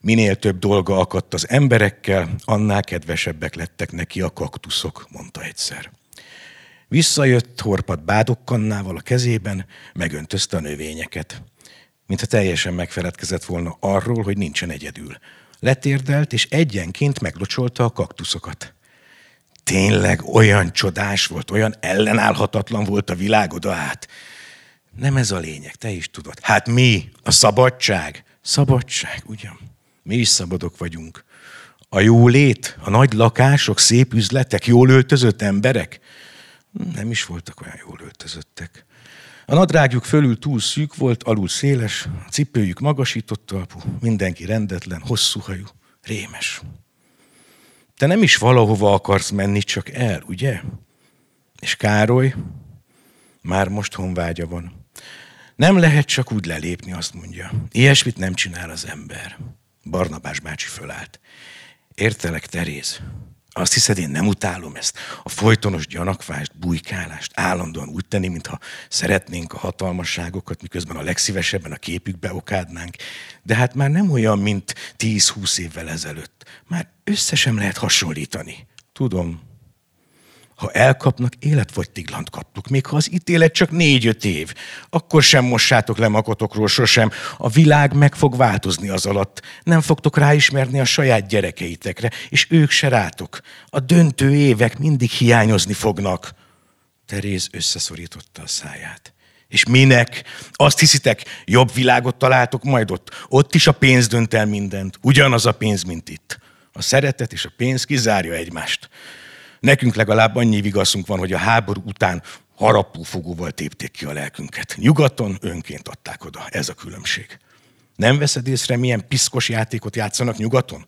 Minél több dolga akadt az emberekkel, annál kedvesebbek lettek neki a kaktuszok, mondta egyszer. Visszajött horpat bádokkannával a kezében, megöntözte a növényeket. Mintha teljesen megfeledkezett volna arról, hogy nincsen egyedül. Letérdelt, és egyenként meglocsolta a kaktuszokat. Tényleg olyan csodás volt, olyan ellenállhatatlan volt a világ oda át. Nem ez a lényeg, te is tudod. Hát mi? A szabadság? Szabadság, ugyan? Mi is szabadok vagyunk. A jólét, a nagy lakások, szép üzletek, jól öltözött emberek? Nem is voltak olyan jól öltözöttek. A nadrágjuk fölül túl szűk volt, alul széles, a cipőjük magasított talpú, mindenki rendetlen, hosszú hajú, rémes. Te nem is valahova akarsz menni, csak el, ugye? És Károly már most honvágya van. Nem lehet csak úgy lelépni, azt mondja. Ilyesmit nem csinál az ember. Barnabás bácsi fölállt. Értelek, Teréz. Azt hiszed, én nem utálom ezt? A folytonos gyanakvást, bujkálást, állandóan úgy tenni, mintha szeretnénk a hatalmasságokat, miközben a legszívesebben a képükbe okádnánk. De hát már nem olyan, mint 10-20 évvel ezelőtt. Már össze sem lehet hasonlítani. Tudom, ha elkapnak, életfogytiglant kaptuk, még ha az ítélet csak négy-öt év. Akkor sem mossátok le magotokról sosem. A világ meg fog változni az alatt. Nem fogtok ráismerni a saját gyerekeitekre, és ők se rátok. A döntő évek mindig hiányozni fognak. Teréz összeszorította a száját. És minek? Azt hiszitek, jobb világot találtok majd ott? Ott is a pénz dönt el mindent. Ugyanaz a pénz, mint itt. A szeretet és a pénz kizárja egymást. Nekünk legalább annyi vigaszunk van, hogy a háború után harapófogóval tépték ki a lelkünket. Nyugaton önként adták oda. Ez a különbség. Nem veszed észre, milyen piszkos játékot játszanak nyugaton?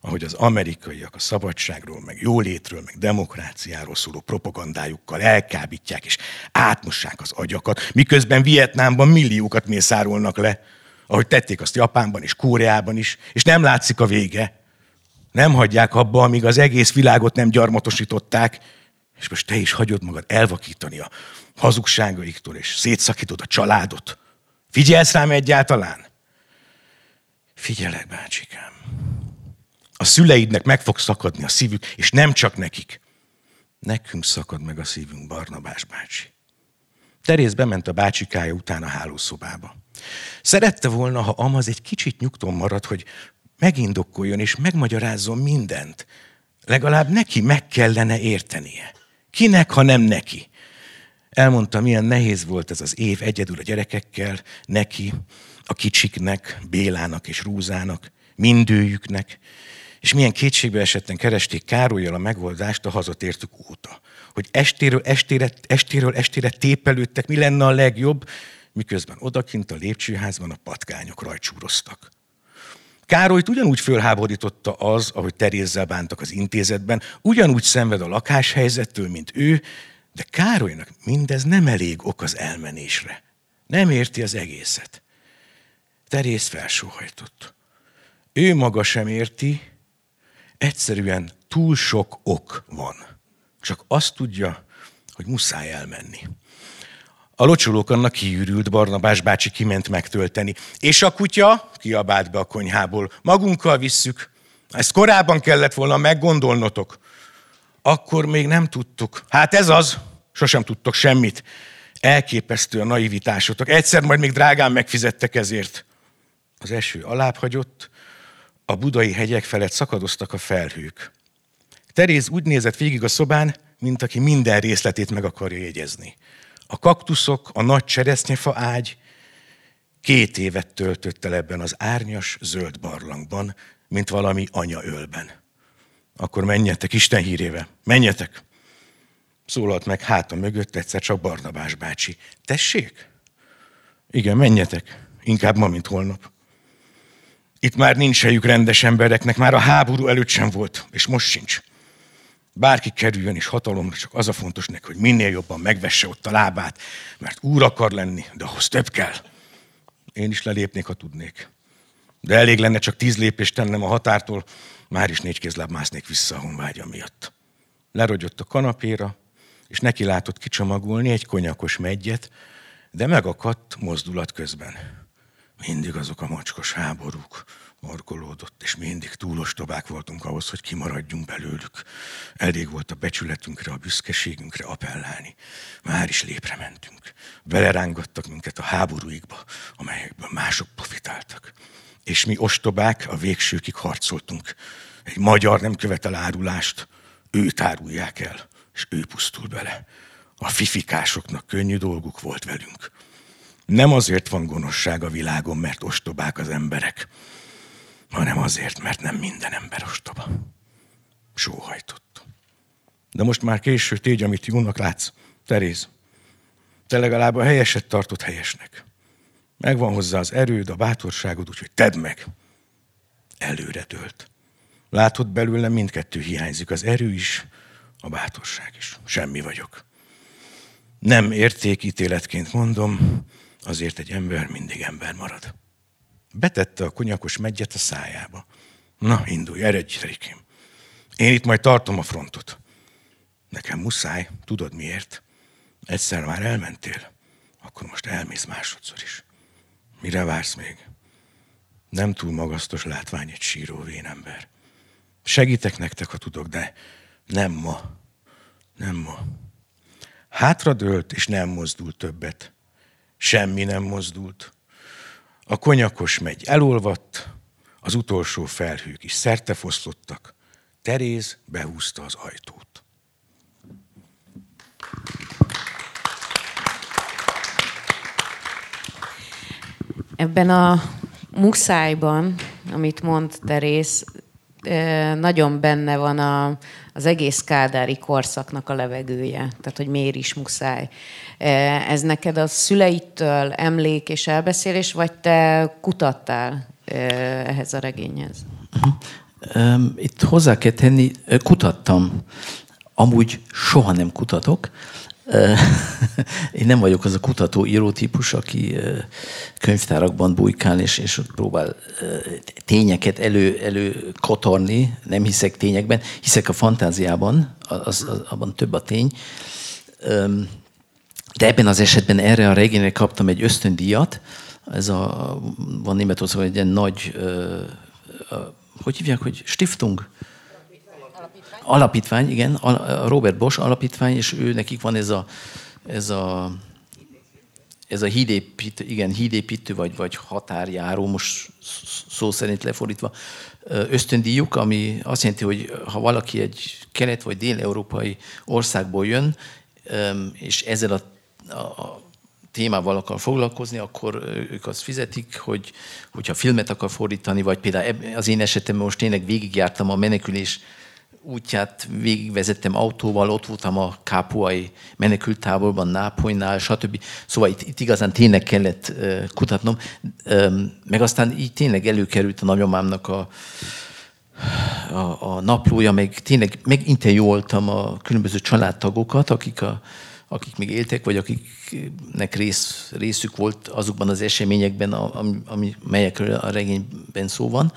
Ahogy az amerikaiak a szabadságról, meg jólétről, meg demokráciáról szóló propagandájukkal elkábítják és átmossák az agyakat, miközben Vietnámban milliókat mészárolnak le, ahogy tették azt Japánban és Kóreában is, és nem látszik a vége. Nem hagyják abba, amíg az egész világot nem gyarmatosították, és most te is hagyod magad elvakítani a hazugságaiktól, és szétszakítod a családot. Figyelsz rám egyáltalán? Figyelek, bácsikám. A szüleidnek meg fog szakadni a szívük, és nem csak nekik. Nekünk szakad meg a szívünk, Barnabás bácsi. Terész bement a bácsikája után a hálószobába. Szerette volna, ha Amaz egy kicsit nyugton marad, hogy megindokkoljon és megmagyarázzon mindent. Legalább neki meg kellene értenie. Kinek, ha nem neki? Elmondta, milyen nehéz volt ez az év egyedül a gyerekekkel, neki, a kicsiknek, Bélának és Rúzának, mindőjüknek, és milyen kétségbe esetten keresték Károlyjal a megoldást a hazatértük óta. Hogy estéről estére, estéről estére tépelődtek, mi lenne a legjobb, miközben odakint a lépcsőházban a patkányok rajcsúroztak. Károlyt ugyanúgy fölháborította az, ahogy Terézzel bántak az intézetben, ugyanúgy szenved a lakáshelyzettől, mint ő, de Károlynak mindez nem elég ok az elmenésre. Nem érti az egészet. Terész felsóhajtott. Ő maga sem érti, egyszerűen túl sok ok van. Csak azt tudja, hogy muszáj elmenni. A locsolók annak kiürült, Barnabás bácsi kiment megtölteni. És a kutya kiabált be a konyhából. Magunkkal visszük. Ezt korábban kellett volna meggondolnotok. Akkor még nem tudtuk. Hát ez az. Sosem tudtok semmit. Elképesztő a naivitásotok. Egyszer majd még drágán megfizettek ezért. Az eső alább hagyott, a budai hegyek felett szakadoztak a felhők. Teréz úgy nézett végig a szobán, mint aki minden részletét meg akarja jegyezni. A kaktuszok, a nagy cseresznyefa ágy két évet töltött el ebben az árnyas, zöld barlangban, mint valami anya ölben. Akkor menjetek Isten hírével, menjetek! Szólalt meg háta mögött egyszer csak Barnabás bácsi. Tessék? Igen, menjetek. Inkább ma, mint holnap. Itt már nincs helyük rendes embereknek, már a háború előtt sem volt, és most sincs. Bárki kerüljön is hatalomra, csak az a fontos neki, hogy minél jobban megvesse ott a lábát, mert úr akar lenni, de ahhoz több kell. Én is lelépnék, ha tudnék. De elég lenne csak tíz lépést tennem a határtól, már is négy kézláb másznék vissza a honvágya miatt. Lerogyott a kanapéra, és neki látott kicsomagolni egy konyakos megyet, de megakadt mozdulat közben. Mindig azok a macskos háborúk, markolódott, és mindig túlostobák voltunk ahhoz, hogy kimaradjunk belőlük. Elég volt a becsületünkre, a büszkeségünkre appellálni. Már is lépre mentünk. Belerángattak minket a háborúikba, amelyekből mások profitáltak. És mi ostobák a végsőkig harcoltunk. Egy magyar nem követel árulást, őt árulják el, és ő pusztul bele. A fifikásoknak könnyű dolguk volt velünk. Nem azért van gonoszság a világon, mert ostobák az emberek, hanem azért, mert nem minden ember ostoba. Sóhajtott. De most már késő, tégy, amit jónak látsz. Teréz, te legalább a helyeset tartott helyesnek. Megvan hozzá az erőd, a bátorságod, úgyhogy tedd meg. Előre dőlt. Látod belőle mindkettő hiányzik, az erő is, a bátorság is. Semmi vagyok. Nem értékítéletként mondom, azért egy ember mindig ember marad. Betette a konyakos megyet a szájába. Na, indulj, eredj, Rikém. Én itt majd tartom a frontot. Nekem muszáj, tudod miért? Egyszer már elmentél, akkor most elmész másodszor is. Mire vársz még? Nem túl magasztos látvány egy síró vénember. Segítek nektek, ha tudok, de nem ma. Nem ma. Hátradőlt, és nem mozdult többet. Semmi nem mozdult. A konyakos megy elolvadt, az utolsó felhők is szertefoszlottak, Teréz behúzta az ajtót. Ebben a muszájban, amit mond Terész, nagyon benne van a, az egész kádári korszaknak a levegője. Tehát, hogy miért is muszáj. Ez neked a szüleitől emlék és elbeszélés, vagy te kutattál ehhez a regényhez? Itt hozzá kell tenni, kutattam. Amúgy soha nem kutatok, [laughs] Én nem vagyok az a kutató-író típus, aki könyvtárakban bujkál, és, és ott próbál tényeket elő, elő kotorni. Nem hiszek tényekben, hiszek a fantáziában, az, az, abban több a tény. De ebben az esetben erre a regényre kaptam egy ösztöndíjat. Ez a, van Németországban egy ilyen nagy, hogy hívják, hogy Stiftung? Alapítvány, igen, Robert Bosch alapítvány, és ő nekik van ez a, ez a, ez a hídépítő, igen, hídépítő vagy, vagy határjáró, most szó szerint lefordítva, ösztöndíjuk, ami azt jelenti, hogy ha valaki egy kelet- vagy dél-európai országból jön, és ezzel a, a témával akar foglalkozni, akkor ők azt fizetik, hogy hogyha filmet akar fordítani, vagy például az én esetemben most tényleg végigjártam a menekülés útját végigvezettem autóval, ott voltam a kápuai menekültáborban, Nápolynál, stb. Szóval itt, itt igazán tényleg kellett uh, kutatnom. Um, meg aztán így tényleg előkerült a nagyomámnak a, a, a naplója, meg tényleg meginterjúoltam a különböző családtagokat, akik, a, akik még éltek, vagy akiknek rész, részük volt azokban az eseményekben, ami, ami, melyekről a regényben szó van.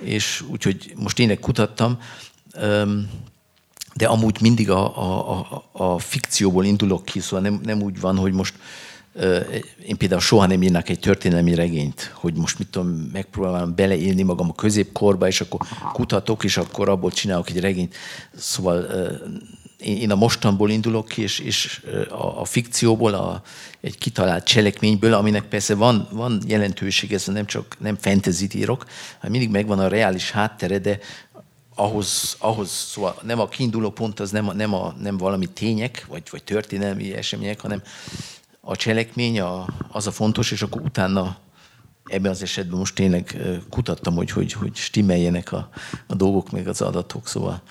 És úgyhogy most tényleg kutattam, de amúgy mindig a, a, a, a fikcióból indulok ki, szóval nem, nem úgy van, hogy most én például soha nem írnak egy történelmi regényt, hogy most mit tudom, megpróbálom beleélni magam a középkorba, és akkor kutatok, és akkor abból csinálok egy regényt. Szóval én a mostanból indulok ki, és, és a, a fikcióból, a, egy kitalált cselekményből, aminek persze van, van jelentőség, ez nem csak nem fantasy írok, hanem mindig megvan a reális háttere, de ahhoz, ahhoz szóval nem a kiinduló pont az nem, a, nem, a, nem valami tények, vagy, vagy történelmi események, hanem a cselekmény a, az a fontos, és akkor utána ebben az esetben most tényleg kutattam, hogy, hogy, hogy stimmeljenek a, a dolgok, meg az adatok, szóval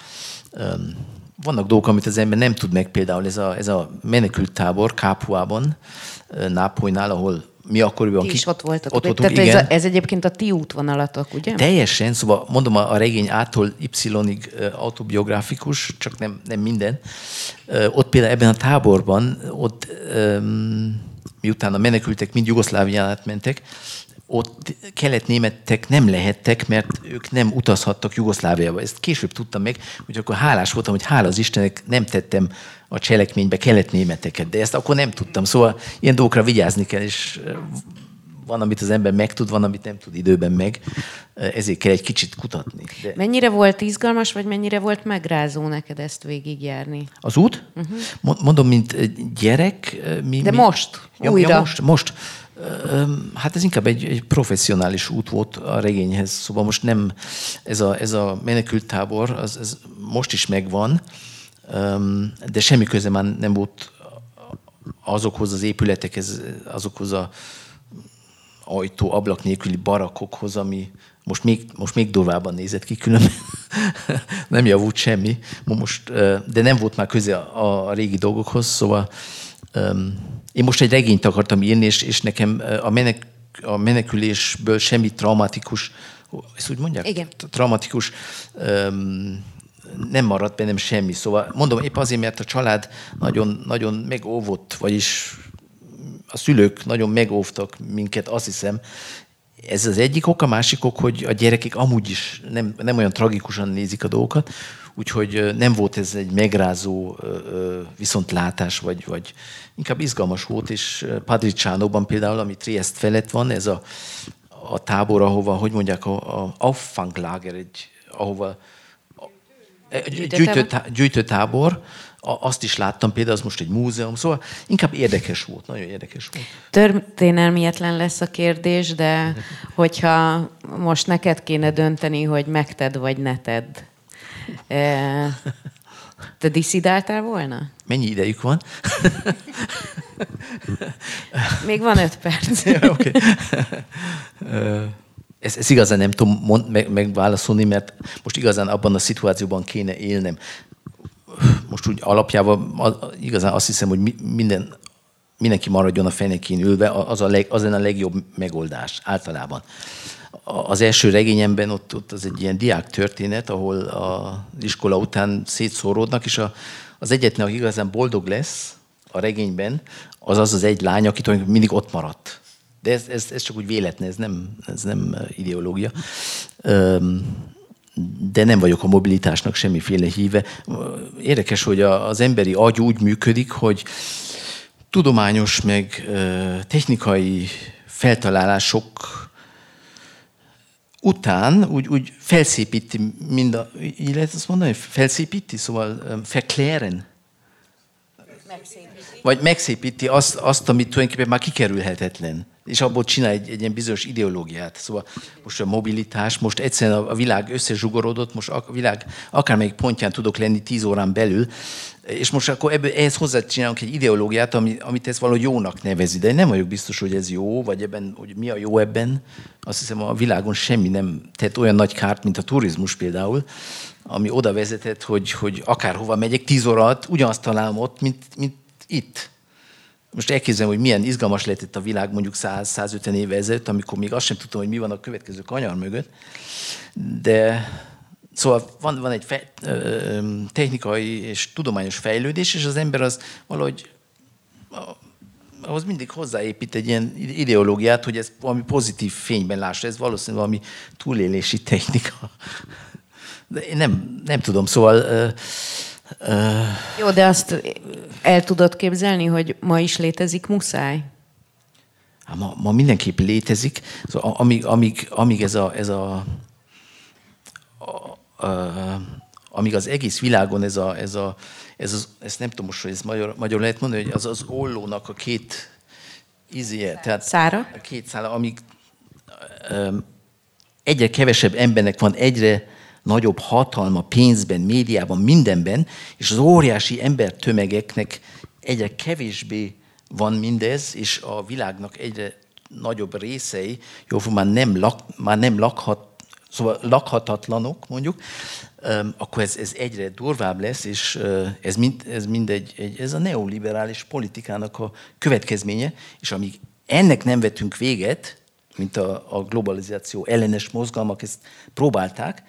um, vannak dolgok, amit az ember nem tud meg, például ez a, ez a menekült tábor Kápuában, Nápolynál, ahol mi akkoriban... Ti is ott voltatok. Ott voltunk, Tehát igen. Ez, a, ez egyébként a ti útvonalatok, ugye? Teljesen, szóval mondom, a, regény ától Y-ig autobiográfikus, csak nem, nem minden. Ott például ebben a táborban, ott miután a menekültek mind Jugoszláviánát mentek, ott kelet-németek nem lehettek, mert ők nem utazhattak Jugoszláviába. Ezt később tudtam meg, hogy akkor hálás voltam, hogy hála az Istennek nem tettem a cselekménybe kelet-németeket, de ezt akkor nem tudtam. Szóval ilyen dolgokra vigyázni kell, és van, amit az ember megtud, van, amit nem tud időben meg, ezért kell egy kicsit kutatni. De... Mennyire volt izgalmas, vagy mennyire volt megrázó neked ezt végigjárni? Az út? Uh-huh. Mondom, mint gyerek. Mi, De mi... most? Ja, újra? Ja, most, most. Hát ez inkább egy, egy professzionális út volt a regényhez, szóval most nem ez a, ez a menekültábor, az, ez most is megvan, de semmi köze már nem volt azokhoz az épületekhez, azokhoz a ajtó, ablak nélküli barakokhoz, ami most még, most még durvában nézett ki, különben [laughs] nem javult semmi, most, de nem volt már köze a, a régi dolgokhoz, szóval én most egy regényt akartam írni, és, és nekem a, menek, a menekülésből semmi traumatikus, ezt úgy mondják? Igen. Traumatikus um, nem maradt bennem semmi. Szóval mondom, épp azért, mert a család nagyon, nagyon megóvott, vagyis a szülők nagyon megóvtak minket, azt hiszem, ez az egyik ok, a másik ok, hogy a gyerekek amúgy is nem, nem olyan tragikusan nézik a dolgokat, úgyhogy nem volt ez egy megrázó viszontlátás, vagy, vagy inkább izgalmas volt, és Padricsánóban például, ami Triest felett van, ez a, a tábor, ahova, hogy mondják, a, a Auffanglager, egy, ahova gyűjtő, gyűjtőtábor, azt is láttam, például az most egy múzeum, szóval inkább érdekes volt, nagyon érdekes volt. Történelmietlen lesz a kérdés, de [laughs] hogyha most neked kéne dönteni, hogy megted vagy ne tedd, te diszidáltál volna? Mennyi idejük van? Még van öt perc. [laughs] ja, okay. Ez, ez igazán nem tudom mond, meg, megválaszolni, mert most igazán abban a szituációban kéne élnem most úgy alapjában igazán azt hiszem, hogy minden, mindenki maradjon a fenekén ülve, az, a leg, az lenne a legjobb megoldás általában. Az első regényemben ott, ott az egy ilyen diák történet, ahol az iskola után szétszóródnak, és a, az egyetlen, aki igazán boldog lesz a regényben, az az az egy lány, aki mindig ott maradt. De ez, ez, ez csak úgy véletlen, ez nem, ez nem ideológia de nem vagyok a mobilitásnak semmiféle híve. Érdekes, hogy az emberi agy úgy működik, hogy tudományos meg technikai feltalálások után úgy, úgy felszépíti mind a, így lehet azt mondani, felszépíti, szóval fekléren? Megszépíti. Vagy megszépíti azt, azt, amit tulajdonképpen már kikerülhetetlen és abból csinál egy, egy ilyen bizonyos ideológiát. Szóval most a mobilitás, most egyszerűen a világ összezsugorodott, most a világ akármelyik pontján tudok lenni tíz órán belül, és most akkor ebből, ehhez hozzácsinálunk egy ideológiát, ami, amit ez valahogy jónak nevezi, de én nem vagyok biztos, hogy ez jó, vagy ebben, hogy mi a jó ebben. Azt hiszem a világon semmi nem tett olyan nagy kárt, mint a turizmus például, ami oda vezetett, hogy, hogy akárhova megyek, tíz óra alatt ugyanazt találom ott, mint, mint itt most elképzelem, hogy milyen izgalmas lehetett a világ mondjuk 100-150 éve ezelőtt, amikor még azt sem tudtam, hogy mi van a következő kanyar mögött. De szóval van, van egy fe, ö, technikai és tudományos fejlődés, és az ember az valahogy ahhoz mindig hozzáépít egy ilyen ideológiát, hogy ez valami pozitív fényben lássa. Ez valószínűleg valami túlélési technika. De én nem, nem tudom, szóval Jó, de azt el tudod képzelni, hogy ma is létezik muszáj? Hát ma, ma mindenképp létezik. Szóval, amíg, amíg, amíg ez a, ez a amíg az egész világon ez a, ez a ez az, ezt nem tudom most, hogy ez magyar, magyar lehet mondani, hogy az az ollónak a két izéje, tehát szára? a két szára, amíg um, egyre kevesebb embernek van egyre nagyobb hatalma pénzben, médiában, mindenben, és az óriási embertömegeknek egyre kevésbé van mindez, és a világnak egyre nagyobb részei jó, már nem, lak, már nem lakhat, szóval lakhatatlanok, mondjuk, akkor ez, ez egyre durvább lesz, és ez mind, ez mind egy, ez a neoliberális politikának a következménye, és amíg ennek nem vetünk véget, mint a, a globalizáció ellenes mozgalmak ezt próbálták,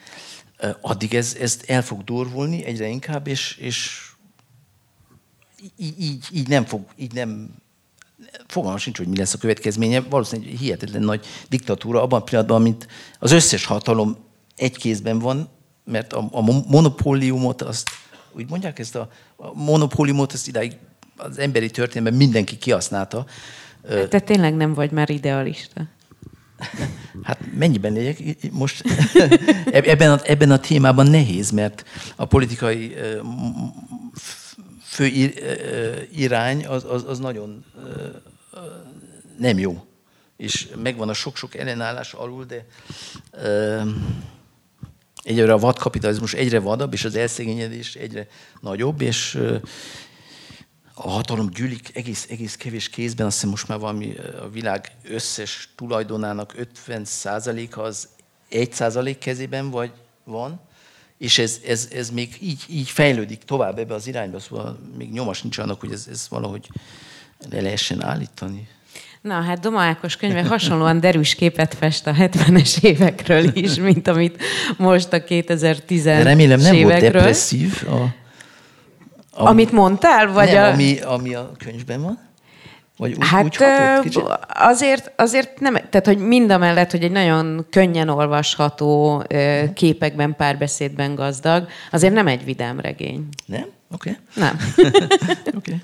addig ez, ezt el fog durvulni egyre inkább, és, és így, így nem fog, így nem fogalmam sincs, hogy mi lesz a következménye. Valószínűleg egy hihetetlen nagy diktatúra abban a pillanatban, mint az összes hatalom egy kézben van, mert a, a monopóliumot, azt, úgy mondják ezt a, a monopóliumot, ezt idáig az emberi történelemben mindenki kihasználta. Te tényleg nem vagy már idealista? [laughs] Hát mennyiben legyek? Most [laughs] ebben a, ebben a témában nehéz, mert a politikai fő irány az, az, az nagyon nem jó. És megvan a sok-sok ellenállás alul, de egyre a vadkapitalizmus egyre vadabb, és az elszegényedés egyre nagyobb, és a hatalom gyűlik egész, egész kevés kézben, azt hiszem most már valami a világ összes tulajdonának 50%-a az 1% kezében vagy van, és ez, ez, ez még így, így fejlődik tovább ebbe az irányba, szóval még nyomas nincs annak, hogy ez, ez valahogy le lehessen állítani. Na, hát Doma Ákos könyve hasonlóan derűs képet fest a 70-es évekről is, mint amit most a 2010-es Remélem nem évekről. volt depresszív. A, a, amit mondtál? Vagy nem, a... ami, ami a könyvben van? Vagy úgy, hát úgy hatott, azért, azért nem, tehát hogy mind a mellett, hogy egy nagyon könnyen olvasható képekben, párbeszédben gazdag, azért nem egy vidám regény. Nem? Oké. Okay. Nem. [laughs] Oké. okay.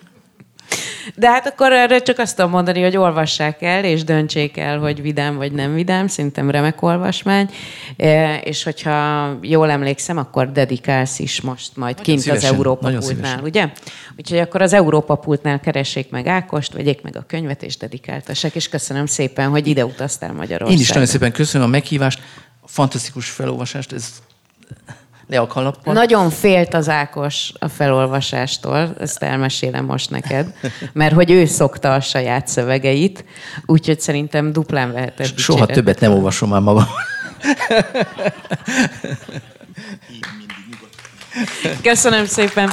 De hát akkor erre csak azt tudom mondani, hogy olvassák el, és döntsék el, hogy vidám vagy nem vidám. Szerintem remek olvasmány. E, és hogyha jól emlékszem, akkor dedikálsz is most majd nagyon kint szívesen, az Európa Pultnál, szívesen. ugye? Úgyhogy akkor az Európa Pultnál keressék meg Ákost, vegyék meg a könyvet, és dedikáltassák. És köszönöm szépen, hogy ide utaztál Magyarországra. Én is nagyon szépen köszönöm a meghívást, fantasztikus felolvasást, ez le a kalappal. Nagyon félt az Ákos a felolvasástól, ezt elmesélem most neked, mert hogy ő szokta a saját szövegeit, úgyhogy szerintem duplán vehetett Soha többet nem olvasom már magam. Köszönöm szépen!